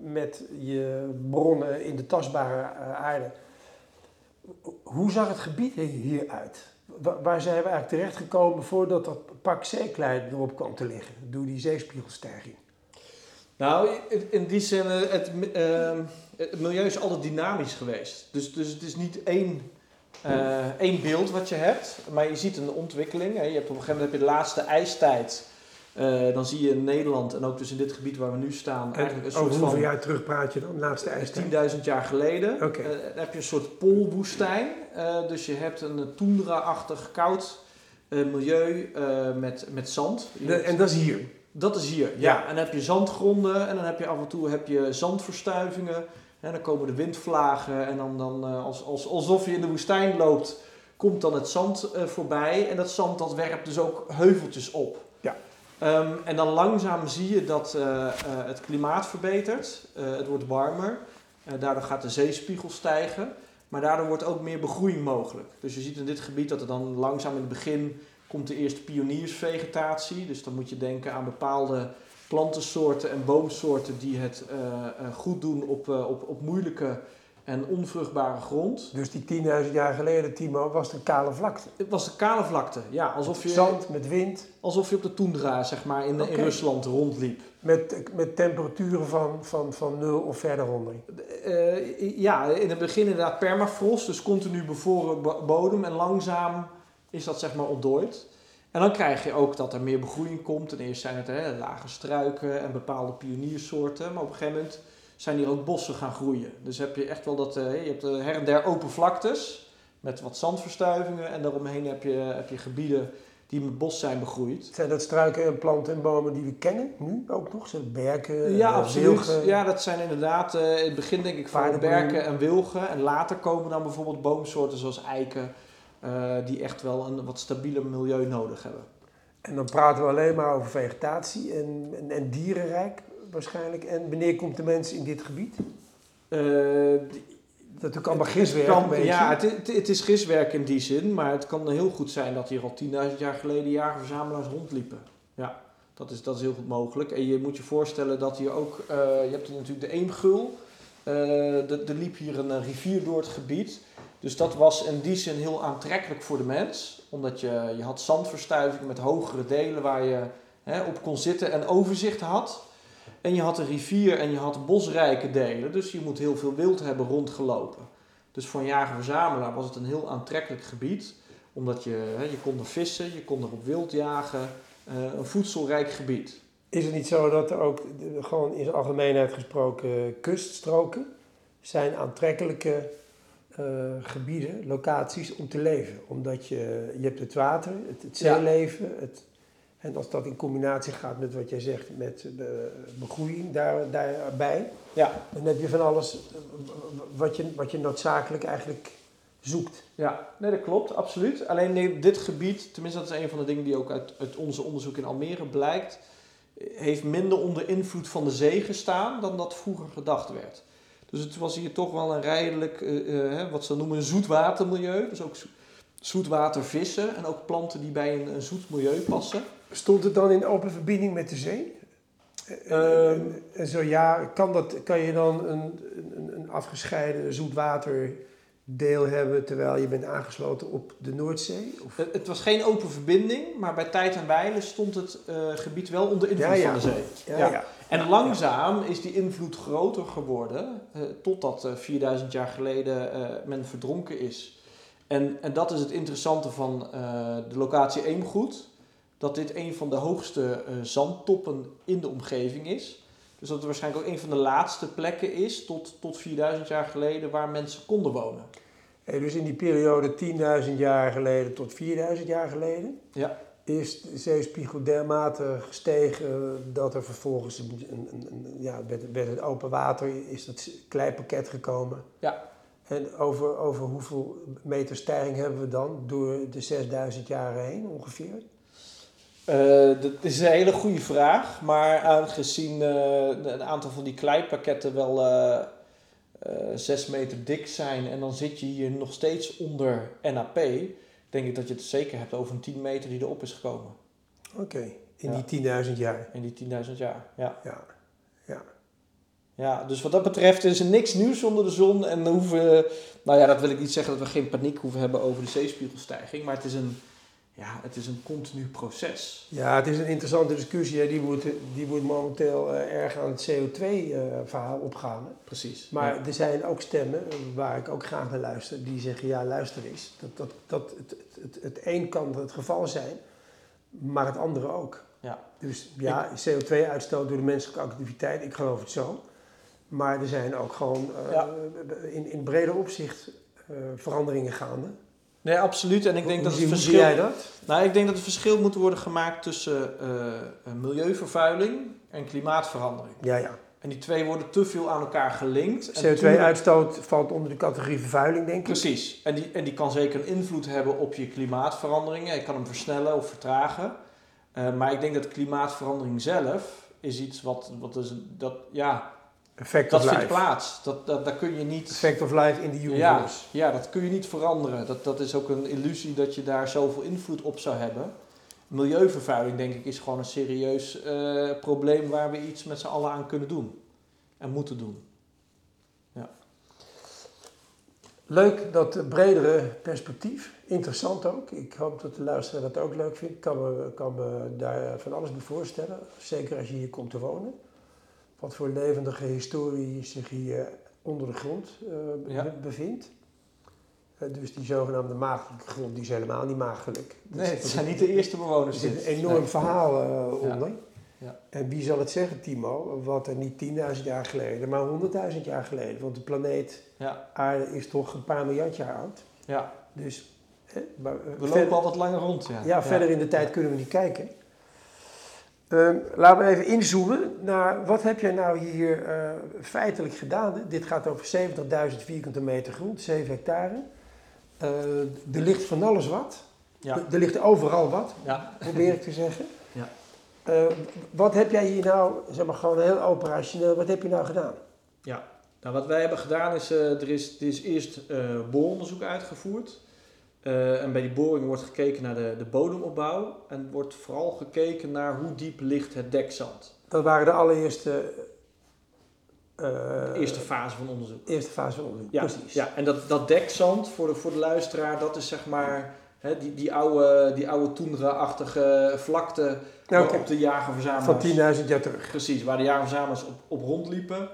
[SPEAKER 1] met je bronnen in de tastbare eh, aarde, hoe zag het gebied hier uit? Wa- Waar zijn we eigenlijk terechtgekomen voordat dat pak zeeklei erop kwam te liggen, door die zeespiegelstijging?
[SPEAKER 2] Nou, in- die zin, eh, het, ehm, het milieu is altijd dynamisch geweest. Dus, dus het is niet één, eh, één beeld wat je hebt, maar je ziet een ontwikkeling. Je hebt op een gegeven moment heb je de laatste ijstijd. Eh, dan zie je in Nederland en ook dus in dit gebied waar we nu staan, eigenlijk een
[SPEAKER 1] over
[SPEAKER 2] soort
[SPEAKER 1] hoeveel
[SPEAKER 2] van
[SPEAKER 1] jaar terug praat je dan? Laatste ijstijd?
[SPEAKER 2] 10.000 jaar geleden.
[SPEAKER 1] Oké.
[SPEAKER 2] Eh, dan heb je een soort poolwoestijn. Eh, dus je hebt een eh, toendra-achtig koud eh, milieu eh, met, met zand.
[SPEAKER 1] De- en dat is hier.
[SPEAKER 2] dat is hier, ja. En dan heb je zandgronden en dan heb je af en toe heb je zandverstuivingen. En dan komen de windvlagen en dan, dan eh, als, als, alsof je in de woestijn loopt, komt dan het zand eh, voorbij. En dat zand dat werpt dus ook heuveltjes op. Ehm, en dan langzaam zie je dat eh, eh, het klimaat verbetert. Eh, het wordt warmer. Daardoor gaat de zeespiegel stijgen. Maar daardoor wordt ook meer begroeiing mogelijk. Dus je ziet in dit gebied dat er dan langzaam in het begin komt de eerste pioniersvegetatie. Dus dan moet je denken aan bepaalde plantensoorten en boomsoorten die het goed doen op, op, op moeilijke en onvruchtbare grond.
[SPEAKER 1] Dus die 10.000 jaar geleden, Timo, was de kale vlakte.
[SPEAKER 2] Het was de kale vlakte, ja, alsof je,
[SPEAKER 1] Zand met wind,
[SPEAKER 2] alsof je op de toendra zeg maar, in, in. Rusland rondliep.
[SPEAKER 1] met, met temperaturen van, van, van 0 of verder onder.
[SPEAKER 2] Eh, ja, in het begin inderdaad permafrost, dus continu bevroren bo- bodem en langzaam is dat zeg maar ontdooid. En dan krijg je ook dat er meer begroeiing komt. Ten eerste zijn het hè, lage struiken en bepaalde pioniersoorten, maar op een gegeven moment zijn hier ook bossen gaan groeien. Dus heb je echt wel dat, eh, je hebt her en der open vlaktes met wat zandverstuivingen en daaromheen heb je, heb je gebieden die met bos zijn begroeid.
[SPEAKER 1] Zijn dat struiken en planten en bomen die we kennen nu ook nog? Zijn berken?
[SPEAKER 2] Ja,
[SPEAKER 1] eh,
[SPEAKER 2] absoluut.
[SPEAKER 1] wilgen?
[SPEAKER 2] Ja, dat zijn inderdaad eh, in het begin denk ik
[SPEAKER 1] Paardenbloem.
[SPEAKER 2] berken en wilgen. En later komen dan bijvoorbeeld boomsoorten zoals eiken, die echt wel een wat stabieler milieu nodig hebben.
[SPEAKER 1] En dan praten we alleen maar over vegetatie en, en, en dierenrijk waarschijnlijk. En wanneer komt de mens in dit gebied?
[SPEAKER 2] Eh, die-
[SPEAKER 1] Dat is allemaal giswerk
[SPEAKER 2] kan-
[SPEAKER 1] een
[SPEAKER 2] ja, het, het, het is giswerk in die zin, maar het kan heel goed zijn dat hier al 10.000 jaar geleden jager-verzamelaars rondliepen. Ja, dat is, dat is heel goed mogelijk. En je moet je voorstellen dat hier ook, eh, je hebt hier natuurlijk de Eemgul, Eh, er liep hier een, rivier door het gebied. Dus dat was in die zin heel aantrekkelijk voor de mens. Omdat je, je had zandverstuiving met hogere delen waar je hè, op kon zitten en overzicht had. En je had een rivier en je had bosrijke delen. Dus je moet heel veel wild hebben rondgelopen. Dus voor een jager-verzamelaar was het een heel aantrekkelijk gebied. Omdat je, hè, je kon er vissen, je kon er op wild jagen. eh, een voedselrijk gebied.
[SPEAKER 1] Is het niet zo dat er ook, gewoon in zijn algemeenheid gesproken, kuststroken zijn aantrekkelijke eh, gebieden, locaties om te leven? Omdat je, je hebt het water, het, het zeeleven, het, en als dat in combinatie gaat met wat jij zegt, met de begroeiing daar, daarbij,
[SPEAKER 2] Ja,
[SPEAKER 1] dan heb je van alles eh, wat je, wat je noodzakelijk eigenlijk zoekt.
[SPEAKER 2] Ja, nee, dat klopt, absoluut. Alleen dit gebied, tenminste dat is een van de dingen die ook uit, uit onze onderzoek in Almere blijkt, heeft minder onder invloed van de zee gestaan dan dat vroeger gedacht werd. Dus het was hier toch wel een eh, eh, hè, wat ze noemen een zoetwatermilieu. Dus ook zo- zoetwater vissen en ook planten die bij een, een zoet milieu passen.
[SPEAKER 1] Stond het dan in open verbinding met de zee?
[SPEAKER 2] Ehm.
[SPEAKER 1] en zo ja, kan, dat, kan je dan een, een, een afgescheiden zoetwaterdeel hebben terwijl je bent aangesloten op de Noordzee? Of?
[SPEAKER 2] Het, het was geen open verbinding, maar bij tijd en wijle stond het eh, gebied wel onder invloed
[SPEAKER 1] Ja, ja.
[SPEAKER 2] van de zee.
[SPEAKER 1] Ja,
[SPEAKER 2] Ja.
[SPEAKER 1] ja.
[SPEAKER 2] En langzaam is die invloed groter geworden, eh, totdat eh 4000 jaar geleden eh, men verdronken is. En, en dat is het interessante van eh, de locatie Eemgoed, dat dit een van de hoogste eh, zandtoppen in de omgeving is. Dus dat het waarschijnlijk ook een van de laatste plekken is, tot, tot 4000 jaar geleden, waar mensen konden wonen.
[SPEAKER 1] Hey, dus in die periode 10.000 jaar geleden tot 4.000 jaar geleden
[SPEAKER 2] Ja.
[SPEAKER 1] is de zeespiegel dermate gestegen dat er vervolgens een, een, ja, werd, werd het open water, is dat kleiparket gekomen.
[SPEAKER 2] Ja.
[SPEAKER 1] En over, over hoeveel meter stijging hebben we dan door de 6000 jaren heen ongeveer?
[SPEAKER 2] Eh, dat is een hele goede vraag, maar aangezien eh, een aantal van die kleiparketten wel eh eh, 6 meter dik zijn en dan zit je hier nog steeds onder NAP, denk ik dat je het zeker hebt over een 10 meter die erop is gekomen
[SPEAKER 1] Oké, in
[SPEAKER 2] Ja.
[SPEAKER 1] die 10.000 jaar.
[SPEAKER 2] in die 10.000 jaar. Ja.
[SPEAKER 1] Ja. ja.
[SPEAKER 2] ja, dus wat dat betreft is er niks nieuws onder de zon en we hoeven, nou ja, dat wil ik niet zeggen dat we geen paniek hoeven hebben over de zeespiegelstijging, maar het is een, ja, het is een continu proces.
[SPEAKER 1] Ja, het is een interessante discussie. Hè. Die, moet, die moet momenteel eh, erg aan het CO2-verhaal opgaan.
[SPEAKER 2] Precies.
[SPEAKER 1] Maar
[SPEAKER 2] Ja.
[SPEAKER 1] er zijn ook stemmen, eh, waar ik ook graag naar luister, die zeggen: ja, luister eens. Dat, dat, dat, het, het, het een kan het geval zijn, maar het andere ook.
[SPEAKER 2] Ja.
[SPEAKER 1] Dus ja, CO2-uitstoot door de menselijke activiteit, ik geloof het zo. Maar er zijn ook gewoon eh,
[SPEAKER 2] Ja.
[SPEAKER 1] in, in breder opzicht eh, veranderingen gaande.
[SPEAKER 2] Nee, absoluut. En ik denk
[SPEAKER 1] hoe,
[SPEAKER 2] dat het
[SPEAKER 1] zie
[SPEAKER 2] verschil...
[SPEAKER 1] jij dat?
[SPEAKER 2] Nou, ik denk dat het verschil moet worden gemaakt tussen eh, eh, milieuvervuiling en klimaatverandering.
[SPEAKER 1] Ja, ja.
[SPEAKER 2] En die twee worden te veel aan elkaar gelinkt. En tuurlijk-
[SPEAKER 1] CO2-uitstoot valt onder de categorie vervuiling, denk ik.
[SPEAKER 2] Precies. En die, en die kan zeker een invloed hebben op je klimaatveranderingen. Je kan hem versnellen of vertragen. Eh, maar ik denk dat klimaatverandering zelf is iets wat, wat is, dat, ja,
[SPEAKER 1] Effect
[SPEAKER 2] dat vindt
[SPEAKER 1] life.
[SPEAKER 2] plaats. Dat, dat, kun je niet...
[SPEAKER 1] Effect of life in the
[SPEAKER 2] Ja,
[SPEAKER 1] universe.
[SPEAKER 2] ja, dat kun je niet veranderen. Dat, dat is ook een illusie dat je daar zoveel invloed op zou hebben. Milieuvervuiling, denk ik, is gewoon een serieus eh, probleem waar we iets met z'n allen aan kunnen doen. En moeten doen.
[SPEAKER 1] Leuk dat bredere perspectief. Interessant ook. Ik hoop dat de luisteraar dat ook leuk vindt. Ik kan me, kan me daar van alles bij voorstellen. Zeker als je hier komt te wonen. Wat voor levendige historie zich hier onder de grond eh,
[SPEAKER 2] Ja.
[SPEAKER 1] bevindt. Eh, dus die zogenaamde maagdelijke grond, die is helemaal niet maagdelijk.
[SPEAKER 2] Nee, het zijn niet de eerste
[SPEAKER 1] Er
[SPEAKER 2] bewoners.
[SPEAKER 1] zit een enorm
[SPEAKER 2] Nee.
[SPEAKER 1] verhaal eh, onder.
[SPEAKER 2] Ja.
[SPEAKER 1] En wie zal het zeggen, Timo, wat er niet 10.000 jaar geleden, maar 100.000 jaar geleden. Want de planeet
[SPEAKER 2] Ja,
[SPEAKER 1] Aarde is toch een paar miljard jaar oud.
[SPEAKER 2] ja.
[SPEAKER 1] Dus hè, maar, eh,
[SPEAKER 2] we
[SPEAKER 1] ver-
[SPEAKER 2] lopen al wat langer rond. Ja,
[SPEAKER 1] ja, verder in de tijd kunnen we niet kijken. Ehm, laten we even inzoomen naar wat heb jij nou hier eh, feitelijk gedaan. Dit gaat over 70.000 vierkante meter grond, 7 hectare. Eh, er ligt van alles wat.
[SPEAKER 2] Ja.
[SPEAKER 1] Er, ligt overal wat,
[SPEAKER 2] Ja.
[SPEAKER 1] probeer ik te zeggen.
[SPEAKER 2] Ja.
[SPEAKER 1] Eh, wat heb jij hier nou, zeg maar gewoon heel operationeel, wat heb je nou gedaan?
[SPEAKER 2] Nou, wat wij hebben gedaan is, eh, er, is, er is eerst booronderzoek uitgevoerd. Eh, en bij die boring wordt gekeken naar de, de bodemopbouw. En wordt vooral gekeken naar hoe diep ligt het dekzand.
[SPEAKER 1] Dat waren de allereerste,
[SPEAKER 2] De eerste fase van onderzoek.
[SPEAKER 1] eerste fase van onderzoek.
[SPEAKER 2] Ja,
[SPEAKER 1] Precies.
[SPEAKER 2] ja en dat, dat dekzand voor de, voor de luisteraar, dat is zeg maar hè, die, die oude, die oude toendra-achtige vlakte
[SPEAKER 1] Ja,
[SPEAKER 2] waarop de
[SPEAKER 1] Van
[SPEAKER 2] jagerverzamelaars...
[SPEAKER 1] 10.000 jaar terug.
[SPEAKER 2] Precies, waar de jagerverzamelaars op, op rondliepen.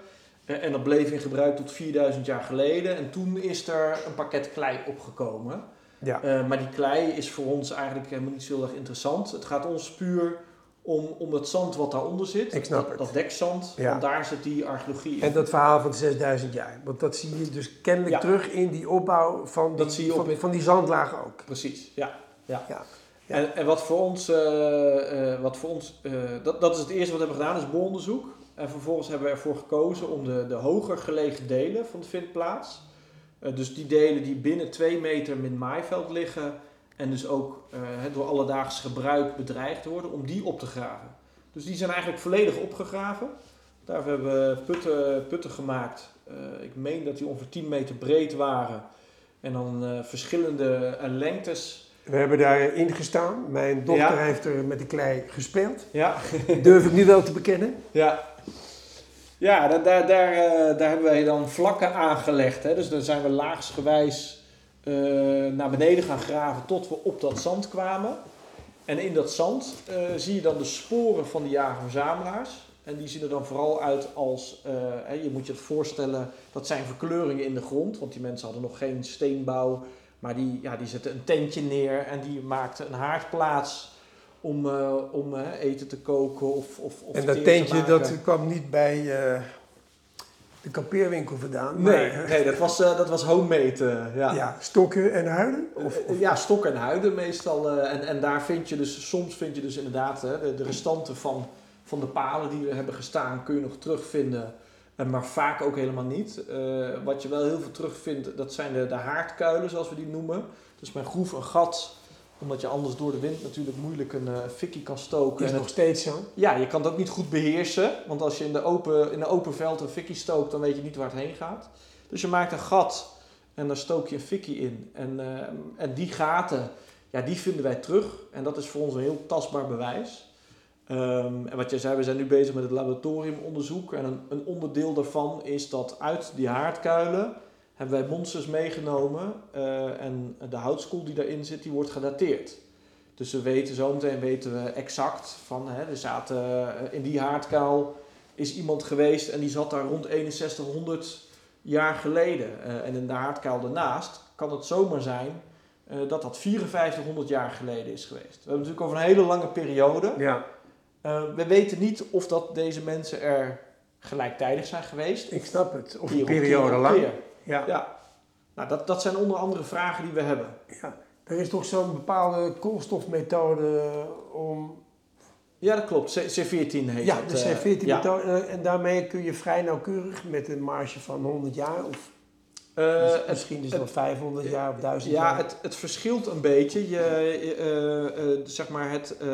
[SPEAKER 2] Eh, en dat bleef in gebruik tot 4000 jaar geleden. En toen is er een pakket klei opgekomen.
[SPEAKER 1] Ja.
[SPEAKER 2] Eh, maar die klei is voor ons eigenlijk helemaal niet zo heel erg interessant. Het gaat ons puur om, om het zand wat daaronder zit.
[SPEAKER 1] Ik snap
[SPEAKER 2] dat,
[SPEAKER 1] het.
[SPEAKER 2] dat dekzand.
[SPEAKER 1] Ja.
[SPEAKER 2] Want daar zit die archeologie in.
[SPEAKER 1] En dat verhaal van de 6000 jaar. Want dat zie je dus kennelijk
[SPEAKER 2] Ja.
[SPEAKER 1] terug in die opbouw van die,
[SPEAKER 2] Dat zie je op
[SPEAKER 1] van,
[SPEAKER 2] in-
[SPEAKER 1] van die zandlagen ook.
[SPEAKER 2] Precies, ja. ja.
[SPEAKER 1] Ja. Ja.
[SPEAKER 2] En, en wat voor ons, eh, eh, wat voor ons dat, dat is het eerste wat we hebben gedaan, is booronderzoek. En vervolgens hebben we ervoor gekozen om de, de hoger gelegen delen van de vindplaats, eh, dus die delen die binnen 2 meter min maaiveld liggen en dus ook eh, door alledaags gebruik bedreigd worden, om die op te graven. Dus die zijn eigenlijk volledig opgegraven. Daarvoor hebben we putten, putten gemaakt. Eh, ik meen dat die ongeveer 10 meter breed waren. En dan verschillende lengtes.
[SPEAKER 1] We hebben daarin gestaan. Mijn dochter
[SPEAKER 2] Ja.
[SPEAKER 1] heeft er met de klei gespeeld.
[SPEAKER 2] Ja,
[SPEAKER 1] Durf ik nu wel te bekennen.
[SPEAKER 2] ja. Ja, daar, daar, daar, eh, daar hebben wij dan vlakken aangelegd. Hè. Dus dan zijn we laagsgewijs eh, naar beneden gaan graven tot we op dat zand kwamen. En in dat zand eh, zie je dan de sporen van de jager-verzamelaars. En die zien er dan vooral uit als, hè, je moet je het voorstellen, dat zijn verkleuringen in de grond. Want die mensen hadden nog geen steenbouw. Maar die, ja, die zetten een tentje neer en die maakten een haardplaats om, eh, om eh, eten te koken of, of, of
[SPEAKER 1] en dat
[SPEAKER 2] te
[SPEAKER 1] tentje dat kwam niet bij eh, de kampeerwinkel vandaan.
[SPEAKER 2] Nee,
[SPEAKER 1] maar,
[SPEAKER 2] nee dat, was, dat was homemade. ja.
[SPEAKER 1] ja. stokken en huiden.
[SPEAKER 2] Of, ja, stok en huiden meestal. en, en daar vind je dus, soms vind je dus inderdaad de, de restanten van, van de palen die er hebben gestaan, kun je nog terugvinden. Eh, maar vaak ook helemaal niet. Wat je wel heel veel terugvindt, dat zijn de, de haardkuilen, zoals we die noemen. Dus men groef een gat, omdat je anders door de wind natuurlijk moeilijk een eh fikkie kan stoken.
[SPEAKER 1] is
[SPEAKER 2] En
[SPEAKER 1] nog steeds zo.
[SPEAKER 2] ja, je kan het ook niet goed beheersen. Want als je in, de open, in een open veld een fikkie stookt, dan weet je niet waar het heen gaat. Dus je maakt een gat en daar stook je een fikkie in. En, eh, en die gaten, ja, die vinden wij terug. En dat is voor ons een heel tastbaar bewijs. Ehm, en wat jij zei, we zijn nu bezig met het laboratoriumonderzoek. En een, een onderdeel daarvan is dat uit die haardkuilen hebben wij monsters meegenomen. eh, en de houtskool die daarin zit, die wordt gedateerd. Dus we weten zometeen weten we exact van, hè, er zaten eh, in die haardkuil is iemand geweest en die zat daar rond 6100 jaar geleden. Eh, en in de haardkuil daarnaast kan het zomaar zijn dat dat 5400 jaar geleden is geweest. We hebben natuurlijk over een hele lange periode.
[SPEAKER 1] Ja,
[SPEAKER 2] we weten niet of dat deze mensen er gelijktijdig zijn geweest.
[SPEAKER 1] ik snap het. Of een periode lang.
[SPEAKER 2] keer.
[SPEAKER 1] Ja.
[SPEAKER 2] Ja. Nou, dat, dat zijn onder andere vragen die we hebben.
[SPEAKER 1] ja. Er is toch zo'n bepaalde koolstofmethode om...
[SPEAKER 2] Ja, dat klopt. C- C14 heet
[SPEAKER 1] Ja,
[SPEAKER 2] dat.
[SPEAKER 1] de
[SPEAKER 2] eh,
[SPEAKER 1] C14-methode.
[SPEAKER 2] ja.
[SPEAKER 1] En daarmee kun je vrij nauwkeurig met een marge van 100 jaar of
[SPEAKER 2] Eh,
[SPEAKER 1] misschien
[SPEAKER 2] het-
[SPEAKER 1] het wel 500 jaar of 1000
[SPEAKER 2] Ja,
[SPEAKER 1] jaar.
[SPEAKER 2] het, het verschilt een beetje. Je, je, eh, eh, zeg maar het, eh,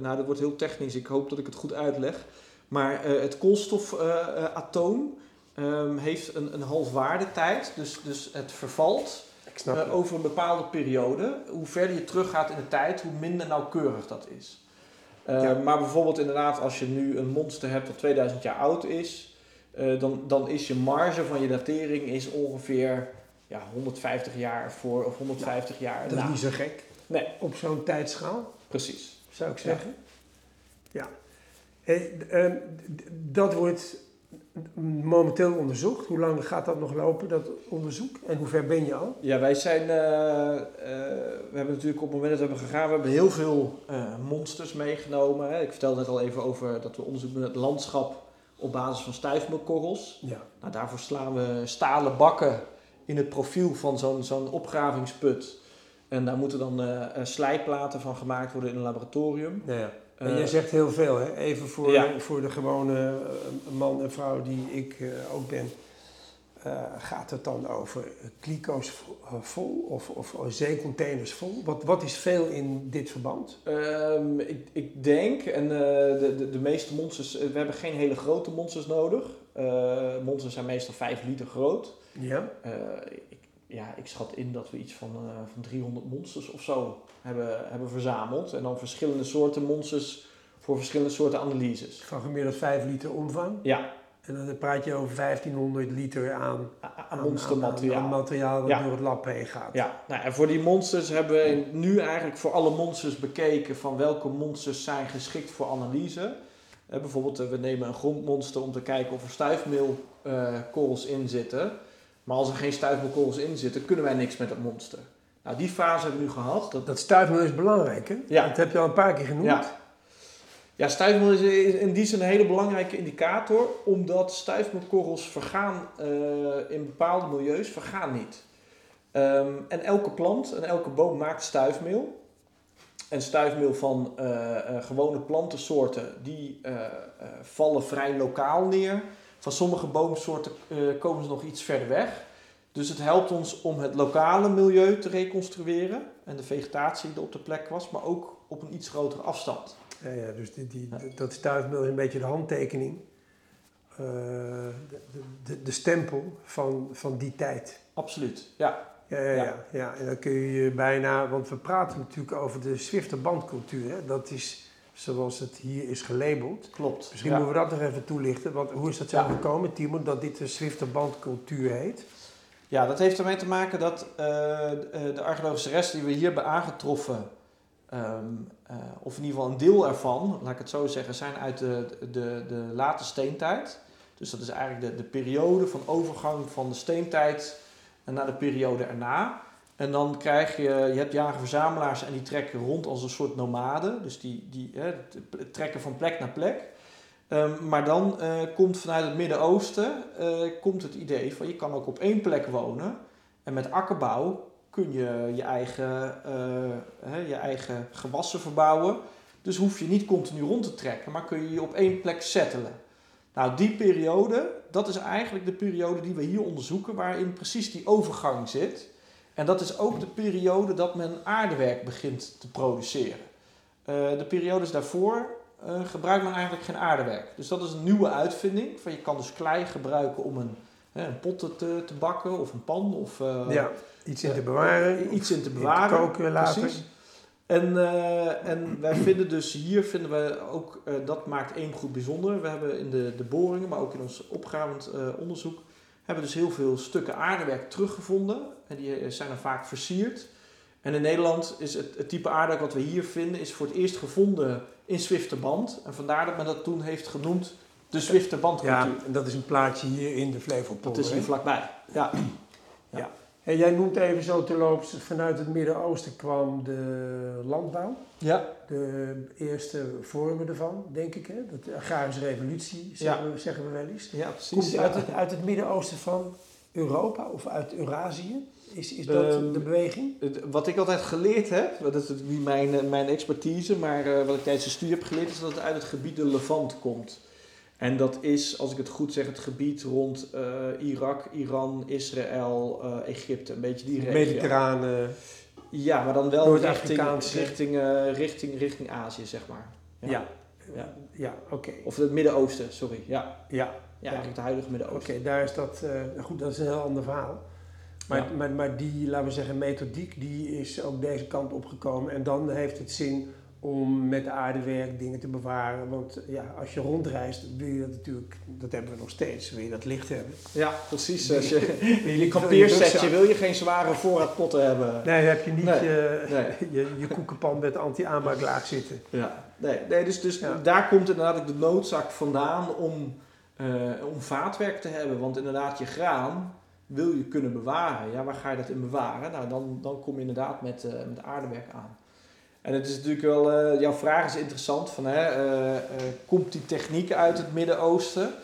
[SPEAKER 2] nou dat wordt heel technisch, ik hoop dat ik het goed uitleg. Maar eh, het koolstofatoom ehm, heeft een, een halfwaardetijd, dus, dus het vervalt eh, over een bepaalde periode. Hoe verder je teruggaat in de tijd, hoe minder nauwkeurig dat is. Eh,
[SPEAKER 1] Ja.
[SPEAKER 2] Maar bijvoorbeeld inderdaad, als je nu een monster hebt dat 2000 jaar oud is, eh, dan, dan is je marge van je datering is ongeveer ja, 150 jaar voor of 150 jaar
[SPEAKER 1] Dat is niet zo gek.
[SPEAKER 2] Nee.
[SPEAKER 1] Op zo'n tijdschaal,
[SPEAKER 2] Precies.
[SPEAKER 1] zou ik zeggen. Ja. Hey, ehm, dat wordt momenteel onderzocht. Hoe lang gaat dat nog lopen, dat onderzoek? En hoe ver ben je al?
[SPEAKER 2] Ja, wij zijn, eh, eh, we hebben natuurlijk op het moment dat we hebben gegaan, we hebben heel veel eh, monsters meegenomen. Hè. Ik vertelde net al even over dat we onderzoek doen het landschap op basis van stuifmeelkorrels.
[SPEAKER 1] Ja.
[SPEAKER 2] Nou, daarvoor slaan we stalen bakken in het profiel van zo'n zo'n opgravingsput. En daar moeten dan slijplaten van gemaakt worden in een laboratorium.
[SPEAKER 1] Ja. En
[SPEAKER 2] Eh,
[SPEAKER 1] jij zegt heel veel, hè? Even voor,
[SPEAKER 2] Ja.
[SPEAKER 1] voor de gewone eh, man en vrouw die ik eh, ook ben. Gaat het dan over kliko's vo- vol of, of zeecontainers vol? Wat, wat is veel in dit verband?
[SPEAKER 2] Ehm, ik, ik denk, en de, de, de meeste monsters, we hebben geen hele grote monsters nodig. Monsters zijn meestal 5 liter groot.
[SPEAKER 1] Ja.
[SPEAKER 2] Ja, ik schat in dat we iets van, eh, van 300 monsters of zo hebben, hebben verzameld. En dan verschillende soorten monsters voor verschillende soorten analyses.
[SPEAKER 1] Van gemiddeld 5 liter omvang.
[SPEAKER 2] Ja,
[SPEAKER 1] En dan praat je over 1500 liter aan,
[SPEAKER 2] aan, monstermateriaal.
[SPEAKER 1] aan- aan materiaal dat
[SPEAKER 2] Ja.
[SPEAKER 1] door het lab heen gaat.
[SPEAKER 2] Ja, nou, en voor die monsters hebben we nu eigenlijk voor alle monsters bekeken van welke monsters zijn geschikt voor analyse. Eh, bijvoorbeeld, eh, we nemen een grondmonster om te kijken of er stuifmeelkorrels in zitten. Maar als er geen stuifmeelkorrels in zitten, kunnen wij niks met dat monster. Nou, die fase hebben we nu gehad. Dat,
[SPEAKER 1] Dat stuifmeel is belangrijk, hè?
[SPEAKER 2] Ja.
[SPEAKER 1] Dat heb je al een paar keer genoemd.
[SPEAKER 2] Ja. Ja, stuifmeel is in die zin een hele belangrijke indicator, omdat stuifmeelkorrels vergaan eh, in bepaalde milieus, vergaan niet. Ehm, en elke plant en elke boom maakt stuifmeel. En stuifmeel van eh, eh, gewone plantensoorten, die vallen vrij lokaal neer. Van sommige boomsoorten eh, komen ze nog iets verder weg. Dus het helpt ons om het lokale milieu te reconstrueren en de vegetatie die er op de plek was, maar ook op een iets grotere afstand.
[SPEAKER 1] Ja, ja, dus die, die,
[SPEAKER 2] Ja.
[SPEAKER 1] dat een beetje de handtekening. eh, de, de, de stempel van, van die tijd.
[SPEAKER 2] Absoluut, ja.
[SPEAKER 1] Ja, ja,
[SPEAKER 2] Ja.
[SPEAKER 1] ja. en dan kun je bijna, want we praten natuurlijk over de Zwifter bandcultuur. Hè? Dat is zoals het hier is gelabeld.
[SPEAKER 2] Klopt.
[SPEAKER 1] Misschien
[SPEAKER 2] ja.
[SPEAKER 1] moeten we dat nog even toelichten. Want hoe is dat zo
[SPEAKER 2] Ja.
[SPEAKER 1] gekomen, Timo, dat dit de Zwifter bandcultuur heet?
[SPEAKER 2] Ja, dat heeft ermee te maken dat eh, de- eh, de archeologische resten die we hier hebben aangetroffen, ehm, eh, of in ieder geval een deel ervan, laat ik het zo zeggen, zijn uit de, de, de late steentijd. Dus dat is eigenlijk de, de periode van overgang van de steentijd naar de periode erna. En dan krijg je, je hebt jager-verzamelaars en die trekken rond als een soort nomaden. Dus die, die hè, trekken van plek naar plek. Ehm, maar dan eh, komt vanuit het Midden-Oosten eh, komt het idee van je kan ook op één plek wonen. En met akkerbouw kun je je eigen, eh, hè, je eigen gewassen verbouwen. Dus hoef je niet continu rond te trekken, maar kun je je op één plek settelen. Nou, die periode, dat is eigenlijk de periode die we hier onderzoeken, waarin precies die overgang zit. En dat is ook de periode dat men aardewerk begint te produceren. Eh, de periodes daarvoor eh, gebruikt men eigenlijk geen aardewerk. Dus dat is een nieuwe uitvinding. Van je kan dus klei gebruiken om een, hè, een pot te, te bakken of een pan of eh,
[SPEAKER 1] ja, iets in te bewaren.
[SPEAKER 2] iets in te
[SPEAKER 1] in te
[SPEAKER 2] bewaren.
[SPEAKER 1] koken later.
[SPEAKER 2] Precies. En, en wij vinden dus hier, vinden we ook, dat maakt één goed bijzonder. We hebben in de, de boringen, maar ook in ons opgravend onderzoek, hebben dus heel veel stukken aardewerk teruggevonden. En die eh, zijn dan vaak versierd. En in Nederland is het, het type aardewerk wat we hier vinden, is voor het eerst gevonden in Zwifterband. En vandaar dat men dat toen heeft genoemd de Zwifterbandcultuur.
[SPEAKER 1] Ja, en dat is een plaatje hier in de Flevopolder.
[SPEAKER 2] dat is hier vlakbij. Ja.
[SPEAKER 1] En jij noemt even zo terloops, vanuit het Midden-Oosten kwam de landbouw.
[SPEAKER 2] ja.
[SPEAKER 1] De eerste vormen ervan, denk ik. Hè? De agrarische revolutie, zeggen, we, zeggen we wel eens.
[SPEAKER 2] Ja,
[SPEAKER 1] Komt
[SPEAKER 2] precies.
[SPEAKER 1] die uit het, uit het Midden-Oosten van Europa of uit Eurasië? Is, is dat
[SPEAKER 2] Ehm,
[SPEAKER 1] de beweging?
[SPEAKER 2] Wat ik altijd geleerd heb, dat is niet mijn, mijn expertise, maar eh, wat ik tijdens de studie heb geleerd, is dat het uit het gebied de Levant komt. En dat is, als ik het goed zeg, het gebied rond eh, Irak, Iran, Israël, eh, Egypte, een beetje die regio.
[SPEAKER 1] Mediterrane.
[SPEAKER 2] Ja, maar dan wel richting, richting, eh, richting, richting Azië, zeg maar.
[SPEAKER 1] Ja,
[SPEAKER 2] Ja.
[SPEAKER 1] ja,
[SPEAKER 2] Ja.
[SPEAKER 1] oké.
[SPEAKER 2] Of het Midden-Oosten, sorry. Ja,
[SPEAKER 1] Ja,
[SPEAKER 2] ja, eigenlijk het huidige
[SPEAKER 1] oké,
[SPEAKER 2] Midden-Oosten.
[SPEAKER 1] daar is dat. goed, dat is een heel ander verhaal. Maar,
[SPEAKER 2] Ja.
[SPEAKER 1] maar, maar die, laten we zeggen, methodiek, die is ook deze kant opgekomen. En dan heeft het zin om met aardewerk dingen te bewaren. Want ja, als je rondreist, wil je dat natuurlijk, dat hebben we nog steeds, wil je dat licht hebben.
[SPEAKER 2] Ja, precies. Als je
[SPEAKER 1] niet
[SPEAKER 2] kampeersetje wil je geen zware voorraadpotten hebben.
[SPEAKER 1] Nee, heb je niet
[SPEAKER 2] Nee,
[SPEAKER 1] je,
[SPEAKER 2] nee.
[SPEAKER 1] je, je koekenpan met anti-aanmaklaag zitten.
[SPEAKER 2] Ja, nee, nee dus, dus
[SPEAKER 1] Ja.
[SPEAKER 2] daar komt inderdaad de noodzaak vandaan om, eh, om vaatwerk te hebben. Want inderdaad, je graan wil je kunnen bewaren. Ja, waar ga je dat in bewaren? Nou, dan, dan kom je inderdaad met, eh, met aardewerk aan. En het is natuurlijk wel, eh, jouw vraag is interessant, van, hè, eh, eh, komt die techniek uit het Midden-Oosten?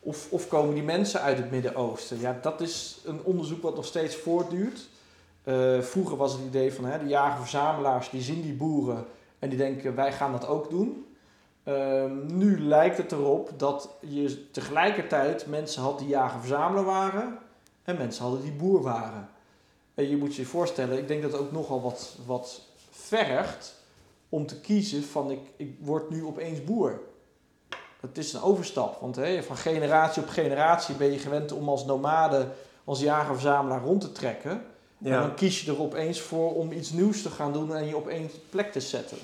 [SPEAKER 2] Of, of komen die mensen uit het Midden-Oosten? Ja, dat is een onderzoek wat nog steeds voortduurt. Vroeger was het idee van hè, de jager-verzamelaars, die zien die boeren en die denken wij gaan dat ook doen. Ehm, nu lijkt het erop dat je tegelijkertijd mensen had die jager-verzamelaar waren en mensen hadden die boer waren. En je moet je voorstellen, ik denk dat ook nogal wat, wat vergt om te kiezen van ik, ik word nu opeens boer. Het is een overstap, want hè, van generatie op generatie ben je gewend om als nomade, als jager-verzamelaar rond te trekken. En dan kies je er opeens voor om iets nieuws te gaan doen en je op één plek te zetten.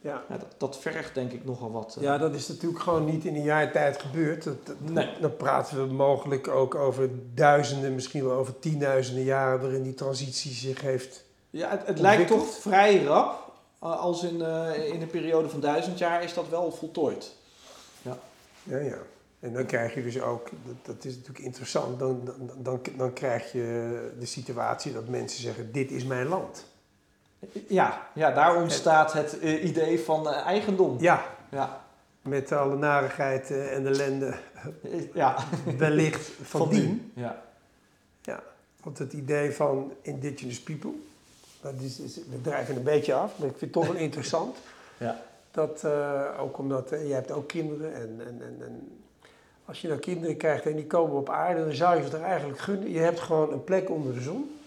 [SPEAKER 1] Ja.
[SPEAKER 2] Ja, dat, dat vergt denk ik nogal wat. eh.
[SPEAKER 1] ja, dat is natuurlijk gewoon niet in een jaar tijd gebeurd. Dat, dat-
[SPEAKER 2] Nee.
[SPEAKER 1] Dan praten we mogelijk ook over duizenden, misschien wel over tienduizenden jaren waarin die transitie zich heeft.
[SPEAKER 2] Ja, het, het lijkt toch vrij rap. Uh, Als in, eh, in een periode van duizend jaar is dat wel voltooid.
[SPEAKER 1] Ja, ja. En dan krijg je dus ook, dat, dat is natuurlijk interessant, dan, dan, dan, dan krijg je de situatie dat mensen zeggen, dit is mijn land.
[SPEAKER 2] Ja, ja daar ontstaat het uh, idee van uh, eigendom.
[SPEAKER 1] Ja.
[SPEAKER 2] ja.
[SPEAKER 1] Met alle narigheid uh, en ellende
[SPEAKER 2] ja.
[SPEAKER 1] wellicht van, van dien.
[SPEAKER 2] Ja.
[SPEAKER 1] ja. Want het idee van indigenous people, dat is, drijven een beetje af, maar ik vind het toch wel interessant.
[SPEAKER 2] Ja.
[SPEAKER 1] Dat, ook omdat, jij hebt ook kinderen en, en, en, en als je nou kinderen krijgt en die komen op aarde, dan zou je ze er eigenlijk gunnen. Je hebt gewoon een plek onder de zon.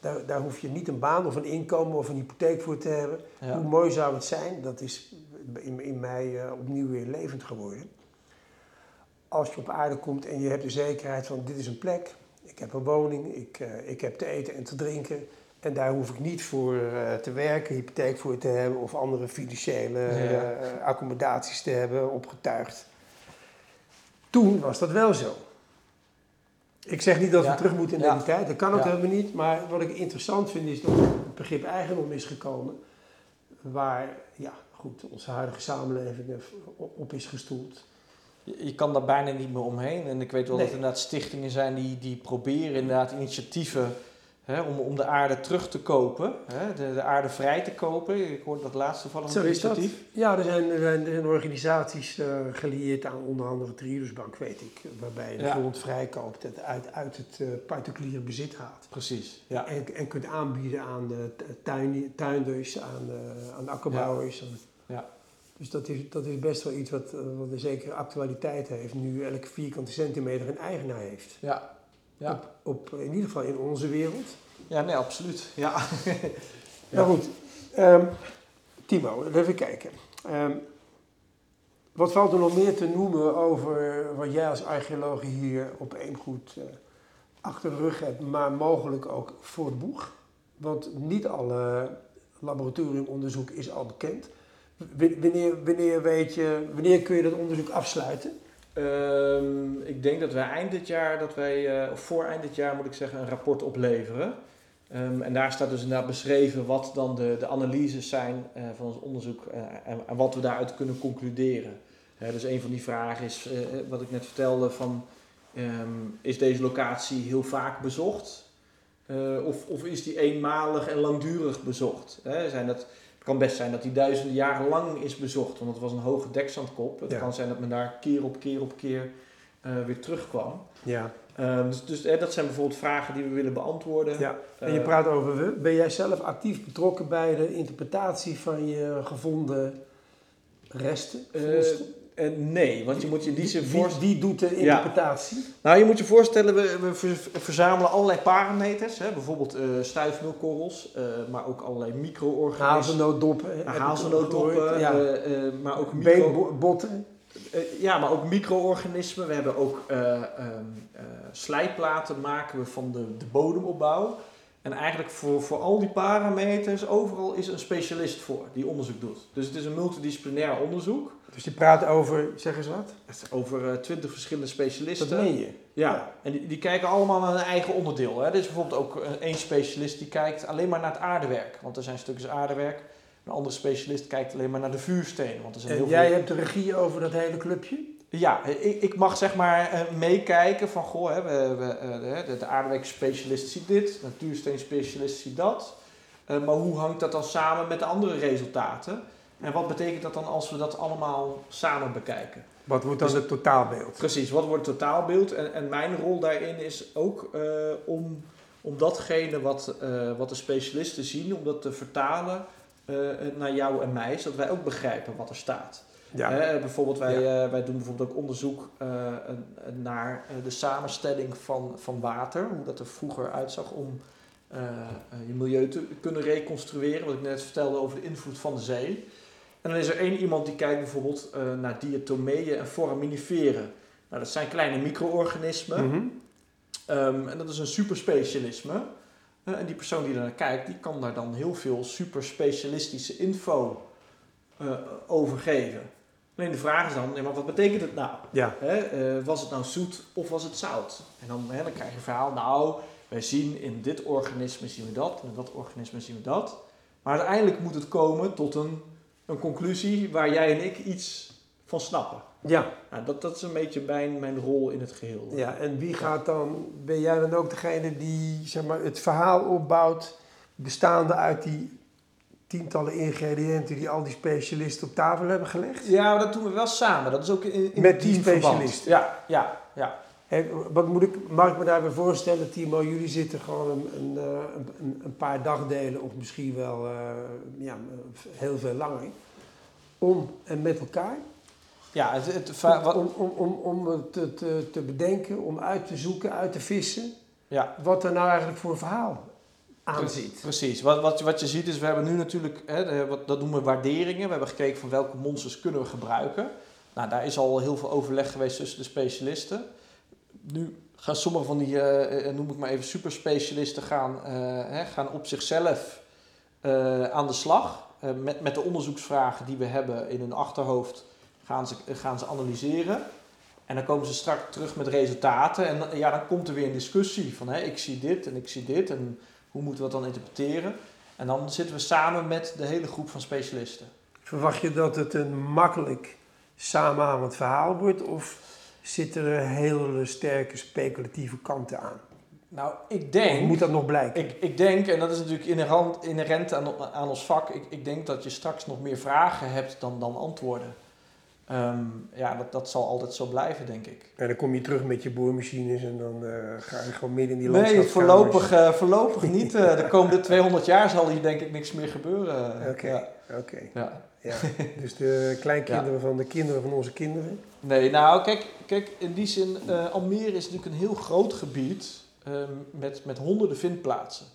[SPEAKER 1] Daar, daar hoef je niet een baan of een inkomen of een hypotheek voor te hebben. Hoe mooi zou het zijn? Dat is in, in mij uh, opnieuw weer levend geworden. Als je op aarde komt en je hebt de zekerheid van dit is een plek. Ik heb een woning, ik, ik heb te eten en te drinken. En daar hoef ik niet voor uh, te werken, hypotheek voor te hebben of andere financiële ja. accommodaties te hebben opgetuigd. Toen was dat wel zo. Ik zeg niet dat we terug moeten in ja. die tijd, dat kan ook helemaal niet. Maar wat ik interessant vind is dat het begrip eigendom is gekomen. Waar, ja, goed, onze huidige samenleving op is gestoeld.
[SPEAKER 2] Je, je kan daar bijna niet meer omheen. En ik weet wel
[SPEAKER 1] Nee.
[SPEAKER 2] dat er inderdaad stichtingen zijn die, die proberen inderdaad initiatieven hè, om, om de aarde terug te kopen. Hè, de, de aarde vrij te kopen. Ik hoorde dat laatste van een
[SPEAKER 1] Zo is dat.
[SPEAKER 2] initiatief.
[SPEAKER 1] Ja, er zijn, er zijn, er zijn organisaties eh, gelieerd aan onder andere Triodos-bank, weet ik. Waarbij je de
[SPEAKER 2] Ja.
[SPEAKER 1] grond vrijkoopt, het uit, uit het eh, particuliere bezit haalt.
[SPEAKER 2] Precies, ja.
[SPEAKER 1] En, en kunt aanbieden aan de tuin, tuinders, aan de, aan de akkerbouwers. aan-
[SPEAKER 2] Ja.
[SPEAKER 1] Dus dat is, dat is best wel iets wat, wat een zekere actualiteit heeft. Nu elke vierkante centimeter een eigenaar heeft.
[SPEAKER 2] Ja, ja.
[SPEAKER 1] Op, op, in ieder geval in onze wereld.
[SPEAKER 2] ja nee, absoluut. Ja. Ja.
[SPEAKER 1] Nou goed, ehm, Timo, even kijken. Ehm, wat valt er nog meer te noemen over wat jij als archeoloog hier op één goed eh, achter de rug hebt, maar mogelijk ook voor het boeg? Want niet alle laboratoriumonderzoek is al bekend. W- Wanneer, wanneer, weet je, wanneer kun je dat onderzoek afsluiten?
[SPEAKER 2] Ehm, ik denk dat wij eind dit jaar, dat wij, eh, of voor eind dit jaar moet ik zeggen, een rapport opleveren. Ehm, en daar staat dus inderdaad beschreven wat dan de, de analyses zijn eh, van ons onderzoek eh, en, wat we daaruit kunnen concluderen. Dus een van die vragen is, wat ik net vertelde, van ehm, is deze locatie heel vaak bezocht? Of, of is die eenmalig en langdurig bezocht? Zijn dat, het kan best zijn dat die duizenden jaren lang is bezocht, want het was een hoge dekzandkop. Het
[SPEAKER 1] Ja.
[SPEAKER 2] kan zijn dat men daar keer op keer op keer eh, weer terugkwam.
[SPEAKER 1] Ja.
[SPEAKER 2] Ehm, dus dus eh, dat zijn bijvoorbeeld vragen die we willen beantwoorden.
[SPEAKER 1] ja. En je
[SPEAKER 2] Eh,
[SPEAKER 1] praat over we. Ben jij zelf actief betrokken bij de interpretatie van je gevonden resten?
[SPEAKER 2] Eh, nee, want je moet je die
[SPEAKER 1] wie doet de interpretatie?
[SPEAKER 2] Nou, je moet je voorstellen, we, we ver- verzamelen allerlei parameters. Hè? Bijvoorbeeld eh stuifmeelkorrels, eh, maar ook allerlei micro-organismen.
[SPEAKER 1] Ja.
[SPEAKER 2] eh, eh, maar ook micro...
[SPEAKER 1] Beenbotten.
[SPEAKER 2] Ja, maar ook micro-organismen. We hebben ook eh, ehm, eh, slijplaten maken we van de, de bodemopbouw. En eigenlijk voor, voor al die parameters, overal is een specialist voor die onderzoek doet. Dus het is een multidisciplinair onderzoek.
[SPEAKER 1] Dus je praat over, zeg eens wat?
[SPEAKER 2] Over twintig verschillende specialisten.
[SPEAKER 1] Dat meen je.
[SPEAKER 2] Ja, en die, die kijken allemaal naar een eigen onderdeel. Hè. Er is bijvoorbeeld ook een- één specialist die kijkt alleen maar naar het aardewerk. Want er zijn stukjes aardewerk. Een andere specialist kijkt alleen maar naar de vuurstenen. Want er zijn
[SPEAKER 1] En
[SPEAKER 2] heel
[SPEAKER 1] jij
[SPEAKER 2] veel...
[SPEAKER 1] hebt de regie over dat hele clubje?
[SPEAKER 2] Ja, ik, ik mag zeg maar eh, meekijken van, goh, hè, we, we, eh, de, de aardewerkspecialist ziet dit, de natuursteenspecialist ziet dat. Eh, maar hoe hangt dat dan samen met de andere resultaten? En wat betekent dat dan als we dat allemaal samen bekijken?
[SPEAKER 1] Wat wordt dan
[SPEAKER 2] Dus-
[SPEAKER 1] het totaalbeeld?
[SPEAKER 2] Precies, wat wordt het totaalbeeld? En, en mijn rol daarin is ook eh, om, om datgene wat, eh, wat de specialisten zien, om dat te vertalen eh, naar jou en mij, zodat wij ook begrijpen wat er staat.
[SPEAKER 1] Ja.
[SPEAKER 2] Bijvoorbeeld, wij, wij doen bijvoorbeeld ook onderzoek naar de samenstelling van, van water, hoe dat er vroeger uitzag om je milieu te kunnen reconstrueren. Wat ik net vertelde over de invloed van de zee. En dan is er één iemand die kijkt bijvoorbeeld eh, naar diatomeeën en foraminiferen. Nou, dat zijn kleine micro-organismen.
[SPEAKER 1] Mhm.
[SPEAKER 2] Ehm, en dat is een superspecialisme. En die persoon die daar naar kijkt, die kan daar dan heel veel superspecialistische info eh, over geven. Alleen de vraag is dan, nee, maar wat betekent het nou?
[SPEAKER 1] Ja.
[SPEAKER 2] Eh, was het nou zoet of was het zout? En dan, hè, dan krijg je een verhaal, nou, wij zien in dit organisme zien we dat, en in dat organisme zien we dat. Maar uiteindelijk moet het komen tot een, een conclusie waar jij en ik iets van snappen.
[SPEAKER 1] Ja,
[SPEAKER 2] Nou, dat, dat is een beetje mijn, mijn rol in het geheel.
[SPEAKER 1] ja, en wie gaat dan, ben jij dan ook degene die zeg maar, het verhaal opbouwt, bestaande uit die tientallen ingrediënten die al die specialisten op tafel hebben gelegd?
[SPEAKER 2] Ja, maar dat doen we wel samen. Dat is ook in, in
[SPEAKER 1] Met die
[SPEAKER 2] teamverband.
[SPEAKER 1] specialisten.
[SPEAKER 2] Ja, ja, ja.
[SPEAKER 1] Wat moet ik, mag ik me daarbij voorstellen, Timo? Jullie zitten gewoon een, een, eh, een, een paar dagdelen, of misschien wel eh, ja, heel veel langer, om en met elkaar.
[SPEAKER 2] Ja, het, wat-
[SPEAKER 1] Om, om, om, om het te, te, te bedenken, om uit te zoeken, uit te vissen,
[SPEAKER 2] ja.
[SPEAKER 1] wat er nou eigenlijk voor verhaal aan zit.
[SPEAKER 2] Precies. Wat, wat, wat je ziet is, we hebben nu natuurlijk, hè, de- wat, dat noemen we waarderingen. We hebben gekeken van welke monsters kunnen we gebruiken. Nou, daar is al heel veel overleg geweest tussen de specialisten. Nu gaan sommige van die, eh, eh, noem ik maar even, superspecialisten gaan, eh, hè, gaan op zichzelf aan de slag. Met, met de onderzoeksvragen die we hebben in hun achterhoofd gaan ze, gaan ze analyseren. En dan komen ze straks terug met resultaten. En ja, dan komt er weer een discussie van hè, ik zie dit en ik zie dit. En hoe moeten we dat dan interpreteren? En dan zitten we samen met de hele groep van specialisten.
[SPEAKER 1] Verwacht je dat het een makkelijk samenhangend verhaal wordt, of zitten er hele sterke speculatieve kanten aan?
[SPEAKER 2] Nou, ik
[SPEAKER 1] Of
[SPEAKER 2] denk...
[SPEAKER 1] moet dat nog blijken?
[SPEAKER 2] Ik, ik denk, en dat is natuurlijk inherent, inherent aan, aan ons vak, ik, ik denk dat je straks nog meer vragen hebt dan, dan antwoorden. Ehm, ja, dat, dat zal altijd zo blijven, denk ik.
[SPEAKER 1] En dan kom je terug met je boormachines en dan eh, ga je gewoon midden in die
[SPEAKER 2] Nee,
[SPEAKER 1] landschapskamers.
[SPEAKER 2] voorlopig, eh, voorlopig niet. Eh, de komende 200 jaar zal hier denk ik niks meer gebeuren.
[SPEAKER 1] Oké,
[SPEAKER 2] Ja.
[SPEAKER 1] oké.
[SPEAKER 2] Ja.
[SPEAKER 1] Ja. Dus de kleinkinderen van de kinderen van onze kinderen.
[SPEAKER 2] Nee, nou kijk, kijk in die zin, eh, Almere is natuurlijk een heel groot gebied ehm, met, met honderden vindplaatsen.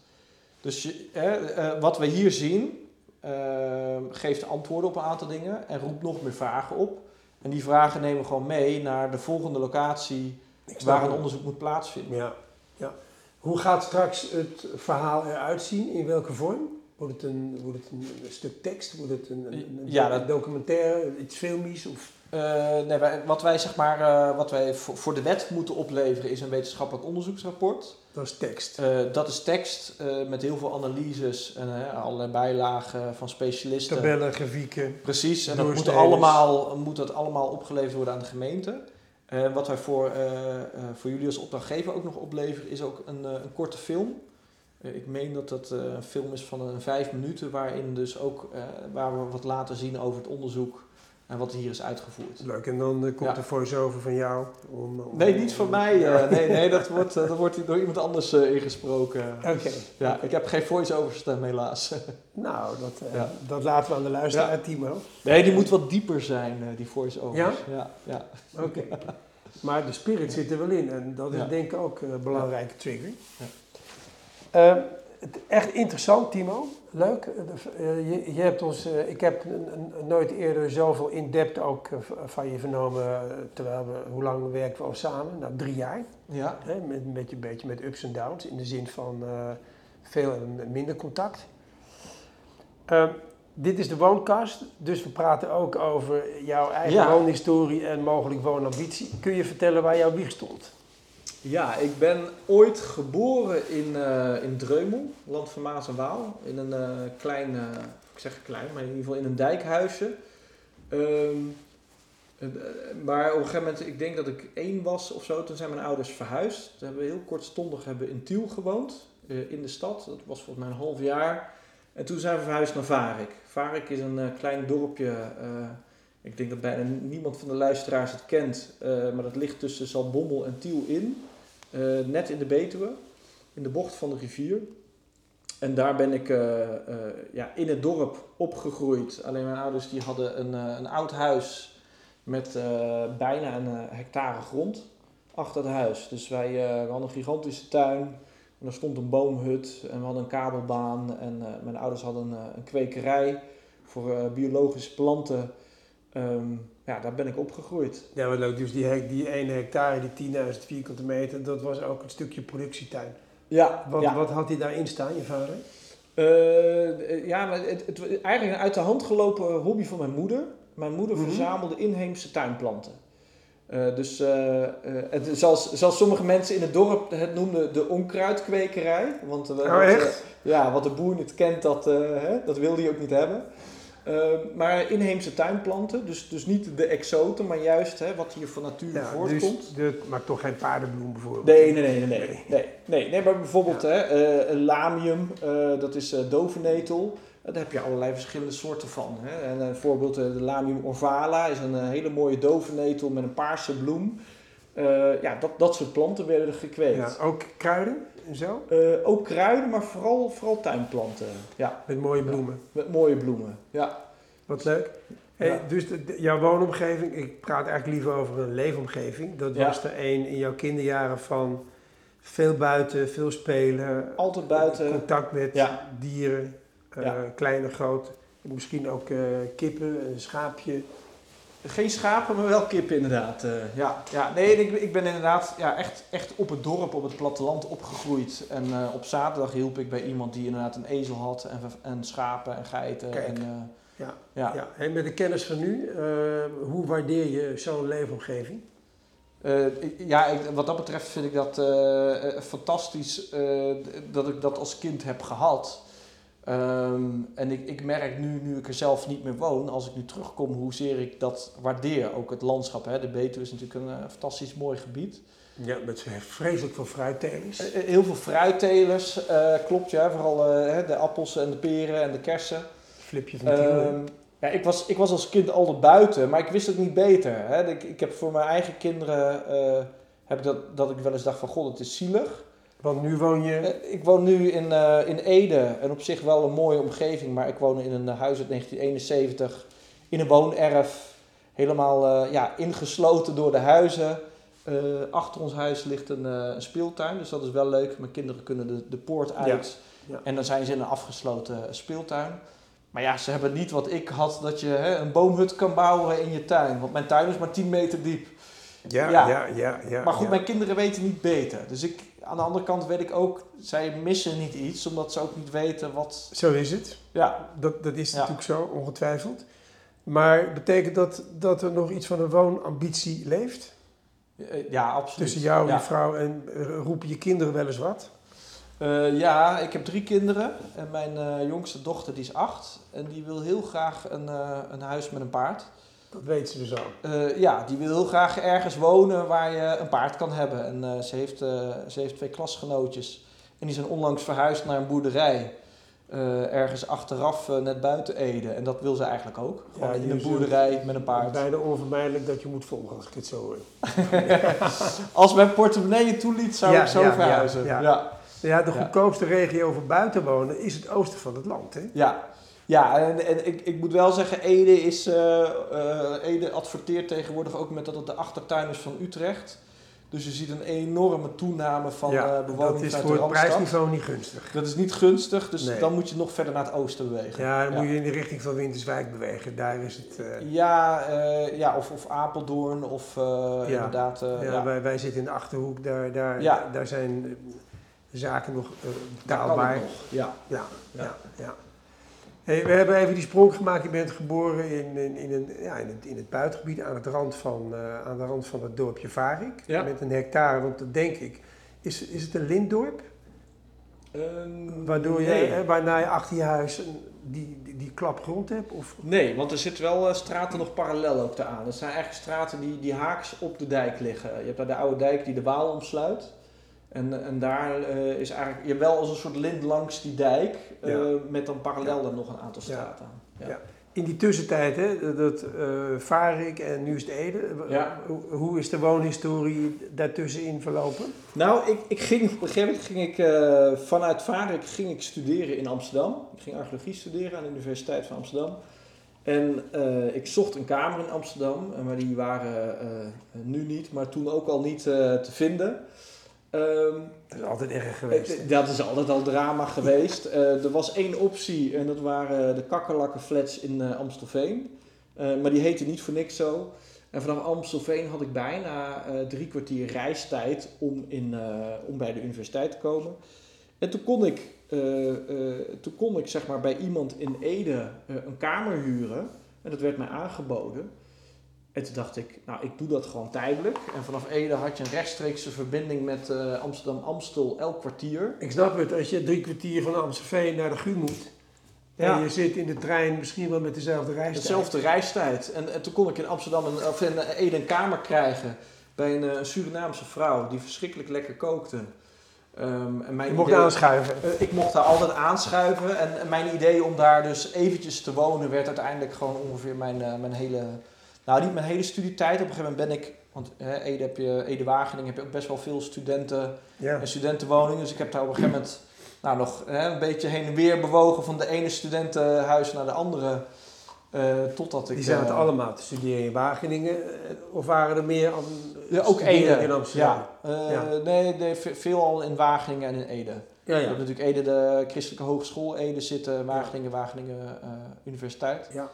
[SPEAKER 2] Dus je, eh, wat we hier zien, ehm, geeft antwoorden op een aantal dingen en roept nog meer vragen op. En die vragen nemen we gewoon mee naar de volgende locatie waar een onderzoek moet plaatsvinden.
[SPEAKER 1] Ja, ja. Hoe gaat straks het verhaal eruit zien? In welke vorm? Wordt het een, wordt het een, stuk tekst? Wordt het een, een, een
[SPEAKER 2] Ja, dat-
[SPEAKER 1] documentaire? Iets filmisch? Of...
[SPEAKER 2] Eh, nee, wij- wat wij zeg maar, eh, wat wij voor, voor de wet moeten opleveren is een wetenschappelijk onderzoeksrapport.
[SPEAKER 1] Dat is tekst.
[SPEAKER 2] Eh, dat is tekst met heel veel analyses en allerlei bijlagen van specialisten.
[SPEAKER 1] Tabellen, grafieken.
[SPEAKER 2] Precies, en dat moet, allemaal, moet dat allemaal opgeleverd worden aan de gemeente. Wat wij voor, voor jullie als opdrachtgever ook nog opleveren is ook een, een korte film. Ik meen dat dat een film is van een vijf minuten waarin dus ook waar we wat laten zien over het onderzoek en wat hier is uitgevoerd.
[SPEAKER 1] Leuk. En dan eh, komt
[SPEAKER 2] Ja.
[SPEAKER 1] de voice-over van jou. Om, om-
[SPEAKER 2] Nee, niet van mij. eh, nee, nee, dat wordt, eh, dat wordt door iemand anders eh, ingesproken.
[SPEAKER 1] Oké.
[SPEAKER 2] Ja, ik heb geen voice-over stem helaas.
[SPEAKER 1] Nou, dat, eh,
[SPEAKER 2] Ja.
[SPEAKER 1] dat laten we aan de luisteraar, Timo.
[SPEAKER 2] Nee, die moet wat dieper zijn, eh, die voice-overs.
[SPEAKER 1] Ja?
[SPEAKER 2] Ja, ja.
[SPEAKER 1] Oké. Maar de spirit zit er wel in en dat is denk ik ook een belangrijke trigger.
[SPEAKER 2] Ja.
[SPEAKER 1] Echt interessant, Timo. Leuk. Eh, eh, je, je hebt ons, eh, ik heb nooit eerder zoveel in-depth ook van je vernomen. terwijl we, hoe lang werken we al samen? Nou, drie jaar.
[SPEAKER 2] Ja,
[SPEAKER 1] Hè, met, een beetje, beetje met ups en downs. In de zin van veel en minder contact. Eh, dit is de woonkast, dus we praten ook over jouw eigen
[SPEAKER 2] Ja.
[SPEAKER 1] woonhistorie en mogelijk woonambitie. Kun je vertellen waar jouw wieg stond?
[SPEAKER 2] Ja, ik ben ooit geboren in, eh, in Dreumel, land van Maas en Waal. In een eh, klein, eh, ik zeg klein, maar in ieder geval in een dijkhuisje. Eh, maar op een gegeven moment, ik denk dat ik één was of zo, toen zijn mijn ouders verhuisd. Toen hebben heel kortstondig hebben in Tiel gewoond, in de stad. Dat was volgens mij een half jaar. En toen zijn we verhuisd naar Varik. Varik is een klein dorpje, ik denk dat bijna niemand van de luisteraars het kent, maar dat ligt tussen Zaltbommel en Tiel in. Eh, net in de Betuwe, in de bocht van de rivier. En daar ben ik eh, eh, ja, in het dorp opgegroeid. Alleen mijn ouders die hadden een, een oud huis met bijna een hectare grond achter het huis. Dus wij we hadden een gigantische tuin. En er stond een boomhut en we hadden een kabelbaan. En mijn ouders hadden een, een kwekerij voor biologische planten. Ehm, ja, daar ben ik opgegroeid.
[SPEAKER 1] Ja, wat leuk. Dus die, hek- die ene hectare, die 10.000 vierkante meter, dat was ook een stukje productietuin.
[SPEAKER 2] Ja,
[SPEAKER 1] Wat,
[SPEAKER 2] ja.
[SPEAKER 1] wat had hij daarin staan, je vader?
[SPEAKER 2] Eh, ja, maar het, het, eigenlijk een uit de hand gelopen hobby van mijn moeder. Mijn moeder
[SPEAKER 1] Mhm.
[SPEAKER 2] verzamelde inheemse tuinplanten. Eh, dus eh, eh, het, zoals, zoals sommige mensen in het dorp het noemden, de onkruidkwekerij. Want, eh,
[SPEAKER 1] Oh, echt?
[SPEAKER 2] eh, ja, wat de boer niet kent, dat, eh, hè, dat wil hij ook niet hebben. Uh, maar inheemse tuinplanten, dus, dus niet de exoten, maar juist hè, wat hier van nature
[SPEAKER 1] Ja,
[SPEAKER 2] voortkomt.
[SPEAKER 1] dus de, maar toch geen paardenbloem bijvoorbeeld.
[SPEAKER 2] Nee, nee, nee, nee, nee. nee, nee, nee, maar bijvoorbeeld hè, eh, een lamium, eh, dat is eh dovennetel. Daar heb je allerlei verschillende soorten van. Hè. En een voorbeeld, de lamium orvala is een hele mooie dovennetel met een paarse bloem. Ja, dat, dat soort planten werden er gekweekt.
[SPEAKER 1] Ja, ook kruiden en zo,
[SPEAKER 2] Eh, ook kruiden, maar vooral, vooral tuinplanten. Ja,
[SPEAKER 1] met mooie bloemen.
[SPEAKER 2] met mooie bloemen. Ja.
[SPEAKER 1] Wat leuk. Hey,
[SPEAKER 2] Ja.
[SPEAKER 1] Dus de- de- jouw woonomgeving, ik praat eigenlijk liever over een leefomgeving. Dat
[SPEAKER 2] Ja.
[SPEAKER 1] was er een in jouw kinderjaren van veel buiten, veel spelen.
[SPEAKER 2] Altijd buiten.
[SPEAKER 1] Contact met
[SPEAKER 2] Ja.
[SPEAKER 1] dieren, eh,
[SPEAKER 2] Ja.
[SPEAKER 1] klein en groot. Misschien ook eh, kippen, een schaapje.
[SPEAKER 2] Geen schapen, maar wel kippen inderdaad. eh, ja, ja, nee, ik, ik ben inderdaad ja, echt, echt op het dorp, op het platteland opgegroeid. En eh, op zaterdag hielp ik bij iemand die inderdaad een ezel had en, en schapen en geiten.
[SPEAKER 1] Kijk.
[SPEAKER 2] En, eh,
[SPEAKER 1] Ja.
[SPEAKER 2] ja.
[SPEAKER 1] Ja. Met de kennis van nu, hoe waardeer je zo'n leefomgeving?
[SPEAKER 2] Ja, ik- wat dat betreft vind ik dat fantastisch dat ik dat als kind heb gehad. Ehm, en ik, ik merk nu, nu ik er zelf niet meer woon, als ik nu terugkom, hoezeer ik dat waardeer. Ook het landschap, hè. de Betuwe is natuurlijk een eh, fantastisch mooi gebied.
[SPEAKER 1] Ja, met vreselijk veel fruittelers.
[SPEAKER 2] Eh, eh, Heel veel fruittelers, klopt ja, vooral de appels en de peren en de kersen.
[SPEAKER 1] Flipje van?
[SPEAKER 2] Ehm, ja, ik, was, ik was als kind altijd buiten, maar ik wist het niet beter. Hè. Ik, ik heb voor mijn eigen kinderen heb dat, dat ik wel eens dacht van god, het is zielig.
[SPEAKER 1] Want nu woon je...
[SPEAKER 2] Eh, Ik woon nu in, eh, in Ede en op zich wel een mooie omgeving, maar ik woon in een eh, huis uit 1971 in een woonerf. Helemaal ja, ingesloten door de huizen. Achter ons huis ligt een, een speeltuin, dus dat is wel leuk. Mijn kinderen kunnen de, de poort uit
[SPEAKER 1] ja.
[SPEAKER 2] en dan zijn ze in een afgesloten speeltuin. Maar ja, ze hebben niet wat ik had, dat je hè, een boomhut kan bouwen in je tuin. Want mijn tuin is maar 10 meter diep.
[SPEAKER 1] Ja,
[SPEAKER 2] Ja.
[SPEAKER 1] ja, ja. ja,
[SPEAKER 2] Maar goed, mijn kinderen weten niet beter. Dus ik, aan de andere kant weet ik ook, zij missen niet iets, omdat ze ook niet weten wat...
[SPEAKER 1] Zo is het.
[SPEAKER 2] Ja,
[SPEAKER 1] Dat, dat is
[SPEAKER 2] Ja.
[SPEAKER 1] natuurlijk zo, ongetwijfeld. Maar betekent dat dat er nog iets van een woonambitie leeft?
[SPEAKER 2] eh, ja absoluut.
[SPEAKER 1] Tussen jou,
[SPEAKER 2] ja.
[SPEAKER 1] je vrouw en eh, roepen je kinderen wel eens wat?
[SPEAKER 2] Eh, ja, ik heb drie kinderen en mijn jongste dochter die is acht. En die wil heel graag een, een huis met een paard.
[SPEAKER 1] Dat weten ze dus al.
[SPEAKER 2] Eh, ja, die wil heel graag ergens wonen waar je een paard kan hebben. En eh, ze, heeft, eh, ze heeft twee klasgenootjes. En die zijn onlangs verhuisd naar een boerderij. ergens achteraf, net buiten Ede. En dat wil ze eigenlijk ook. Gewoon
[SPEAKER 1] Ja,
[SPEAKER 2] in een boerderij met een paard.
[SPEAKER 1] Bijna onvermijdelijk dat je moet volgen als ik het zo hoor.
[SPEAKER 2] Als mijn portemonnee toeliet, zou
[SPEAKER 1] Ja,
[SPEAKER 2] ik zo
[SPEAKER 1] ja,
[SPEAKER 2] verhuizen.
[SPEAKER 1] ja,
[SPEAKER 2] Ja,
[SPEAKER 1] ja.
[SPEAKER 2] ja.
[SPEAKER 1] Ja, de goedkoopste regio voor buiten wonen is het oosten van het land. Hè?
[SPEAKER 2] ja. En, en ik, ik moet wel zeggen, Ede, is, eh, eh, Ede adverteert tegenwoordig ook met dat het de achtertuin is van Utrecht. Dus je ziet een enorme toename van
[SPEAKER 1] ja,
[SPEAKER 2] eh bewoners
[SPEAKER 1] dat is
[SPEAKER 2] uit
[SPEAKER 1] voor
[SPEAKER 2] de
[SPEAKER 1] het
[SPEAKER 2] Randstad.
[SPEAKER 1] prijsniveau niet gunstig.
[SPEAKER 2] Dat is niet gunstig, dus
[SPEAKER 1] Nee.
[SPEAKER 2] dan moet je nog verder naar het oosten bewegen.
[SPEAKER 1] Ja, dan moet je in de richting van Winterswijk bewegen. Daar is het...
[SPEAKER 2] Ja, ja of, of Apeldoorn of eh, inderdaad.
[SPEAKER 1] ja,
[SPEAKER 2] ja.
[SPEAKER 1] Wij, wij zitten in de Achterhoek. Daar, daar,
[SPEAKER 2] Ja.
[SPEAKER 1] daar zijn zaken nog
[SPEAKER 2] Daar kan
[SPEAKER 1] taalbaar.
[SPEAKER 2] het nog. Ja.
[SPEAKER 1] Ja,
[SPEAKER 2] Ja.
[SPEAKER 1] Hey, we hebben even die sprong gemaakt. Je bent geboren in, in, in, een, ja, in, het, in het buitengebied aan, het rand van, eh, aan de rand van het dorpje Varik.
[SPEAKER 2] Ja.
[SPEAKER 1] Met een hectare, want dat denk ik. Is, is het een lintdorp?
[SPEAKER 2] Ehm,
[SPEAKER 1] Waardoor je,
[SPEAKER 2] nee.
[SPEAKER 1] waarna je achter je huis die, die, die klap grond hebt? Of,
[SPEAKER 2] Nee, want er zitten wel eh, straten nog parallel ook te aan. Dat zijn eigenlijk straten die, die haaks op de dijk liggen. Je hebt daar de oude dijk die de Waal omsluit. En, en daar eh, is eigenlijk, je wel als een soort lint langs die dijk, eh,
[SPEAKER 1] Ja.
[SPEAKER 2] met dan parallel dan nog een aantal straten aan. Ja.
[SPEAKER 1] Ja. in die tussentijd, hè, dat eh Varik en nu is het Ede. Hoe, hoe is de woonhistorie daartussenin verlopen?
[SPEAKER 2] Nou, ik, ik ging, op een gegeven moment ging ik vanuit Varik ging ik studeren in Amsterdam. Ik ging archeologie studeren aan de Universiteit van Amsterdam. En ik zocht een kamer in Amsterdam, maar die waren nu niet, maar toen ook al niet te vinden. Ehm,
[SPEAKER 1] Dat is altijd erg geweest.
[SPEAKER 2] dat is altijd al drama geweest. Eh, er was één optie en dat waren de kakkerlakkenflats in eh, Amstelveen. Eh, maar die heette niet voor niks zo. En vanaf Amstelveen had ik bijna drie kwartier reistijd om, in, om bij de universiteit te komen. En toen kon ik, toen kon ik zeg maar, bij iemand in Ede een kamer huren. En dat werd mij aangeboden. En toen dacht ik, nou, ik doe dat gewoon tijdelijk. En vanaf Ede had je een rechtstreekse verbinding met eh, Amsterdam-Amstel elk kwartier.
[SPEAKER 1] Ik snap het, als je drie kwartier van Amstelveen naar de GU moet, Ja. En je zit in de trein misschien wel met dezelfde reistijd.
[SPEAKER 2] Dezelfde reistijd. En, en toen kon ik in Amsterdam een, of in Ede een kamer krijgen bij een, een Surinaamse vrouw die verschrikkelijk lekker kookte.
[SPEAKER 1] Um, en mijn je mocht aanschuiven?
[SPEAKER 2] Uh, ik mocht daar altijd aanschuiven. En, en, mijn idee om daar dus eventjes te wonen werd uiteindelijk gewoon ongeveer mijn, uh, mijn hele... Nou, niet mijn hele studietijd. Op een gegeven moment ben ik... Want hè, Ede, heb je, Ede Wageningen heb je ook best wel veel studenten ja. en studentenwoningen. Dus ik heb daar op een gegeven moment nou, nog hè, een beetje heen en weer bewogen van de ene studentenhuis naar de andere. Uh, totdat ik,
[SPEAKER 1] Die zaten uh, allemaal te studeren in Wageningen? Of waren er meer aan
[SPEAKER 2] ja, ook Ede. in Amsterdam? Ja. Uh, ja. Nee, nee, veel al in Wageningen en in Ede. Ja, ja. Je hebt natuurlijk Ede, de Christelijke Hogeschool Ede zitten, Wageningen, Wageningen Universiteit. Ja.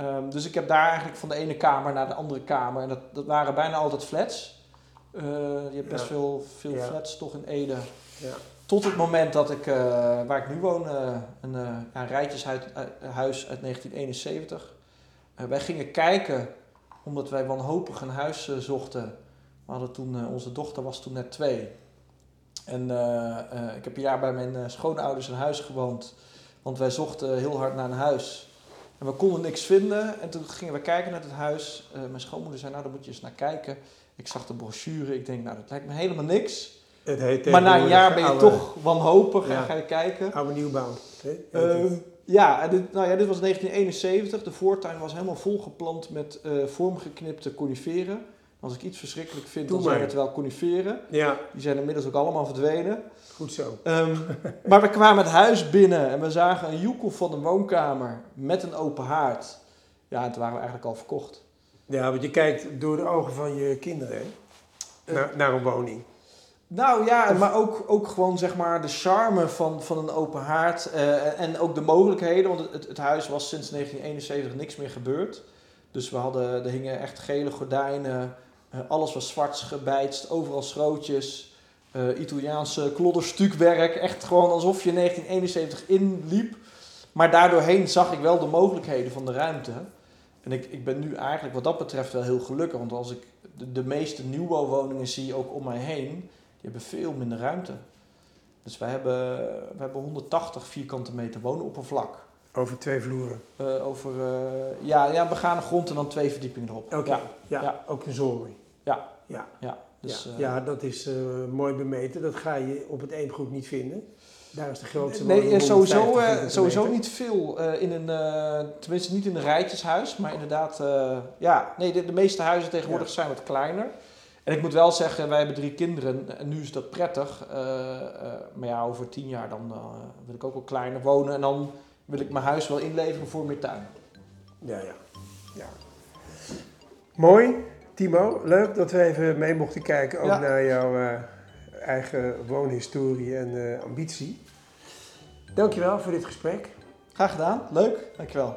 [SPEAKER 2] Um, dus ik heb daar eigenlijk van de ene kamer naar de andere kamer. En dat, dat waren bijna altijd flats. je hebt best veel, veel flats toch in Ede. Ja. Tot het moment dat ik, uh, waar ik nu woon, uh, een, een rijtjeshuis uit 1971. wij gingen kijken, omdat wij wanhopig een huis zochten. We hadden toen, onze dochter was toen net twee. En ik heb een jaar bij mijn schoonouders in huis gewoond. Want wij zochten heel hard naar een huis. En we konden niks vinden. En toen gingen we kijken naar het huis. mijn schoonmoeder zei, nou daar moet je eens naar kijken. Ik zag de brochure. Ik denk, nou dat lijkt me helemaal niks maar na een jaar ben je toch wanhopig en ga je kijken.
[SPEAKER 1] Oude nieuwbouw.
[SPEAKER 2] Uh, ja, dit, nou ja, dit was 1971. De voortuin was helemaal volgeplant met uh, vormgeknipte coniferen. Als ik iets verschrikkelijk vind, dan zijn het wel coniferen. Ja. Die zijn inmiddels ook allemaal verdwenen.
[SPEAKER 1] Goed zo.
[SPEAKER 2] Um, maar we kwamen het huis binnen en we zagen een joekel van een woonkamer met een open haard. Ja, en toen waren we eigenlijk al verkocht.
[SPEAKER 1] Ja, want je kijkt door de ogen van je kinderen uh, naar, naar een woning.
[SPEAKER 2] Nou ja, maar ook, ook gewoon zeg maar de charme van, van een open haard uh, en ook de mogelijkheden. Want het, het huis was sinds 1971 niks meer gebeurd. Dus we hadden, er hingen echt gele gordijnen, uh, alles was zwart gebijtst, overal schrootjes. Uh, Italiaanse klodderstukwerk, echt gewoon alsof je in 1971 inliep. Maar daardoorheen zag ik wel de mogelijkheden van de ruimte. En ik, ik ben nu eigenlijk wat dat betreft wel heel gelukkig. Want als ik de, de meeste nieuwbouwwoningen zie ook om mij heen die hebben veel minder ruimte. Dus wij hebben, we hebben 180 vierkante meter woonoppervlak.
[SPEAKER 1] Over twee vloeren?
[SPEAKER 2] Uh, over, uh, ja, ja, begane grond en dan twee verdiepingen erop.
[SPEAKER 1] Oké, ja, ja, ja, ook een zooi.
[SPEAKER 2] Ja, ja. ja.
[SPEAKER 1] Dus, ja. Uh, ja, dat is mooi bemeten. Dat ga je op het goed niet vinden. Daar is de grootste
[SPEAKER 2] Nee, sowieso, sowieso niet veel in een, tenminste niet in een rijtjeshuis, maar inderdaad, ja, nee, de, de, meeste huizen tegenwoordig zijn wat kleiner. En ik moet wel zeggen, wij hebben drie kinderen en nu is dat prettig. Maar ja, over tien jaar dan wil ik ook wel kleiner wonen en dan wil ik mijn huis wel inleveren voor meer tuin.
[SPEAKER 1] Ja, ja. ja. Mooi, Timo. Leuk dat we even mee mochten kijken ook naar jouw eigen woonhistorie en ambitie. Dankjewel voor dit gesprek.
[SPEAKER 2] Graag gedaan. Leuk. Dankjewel.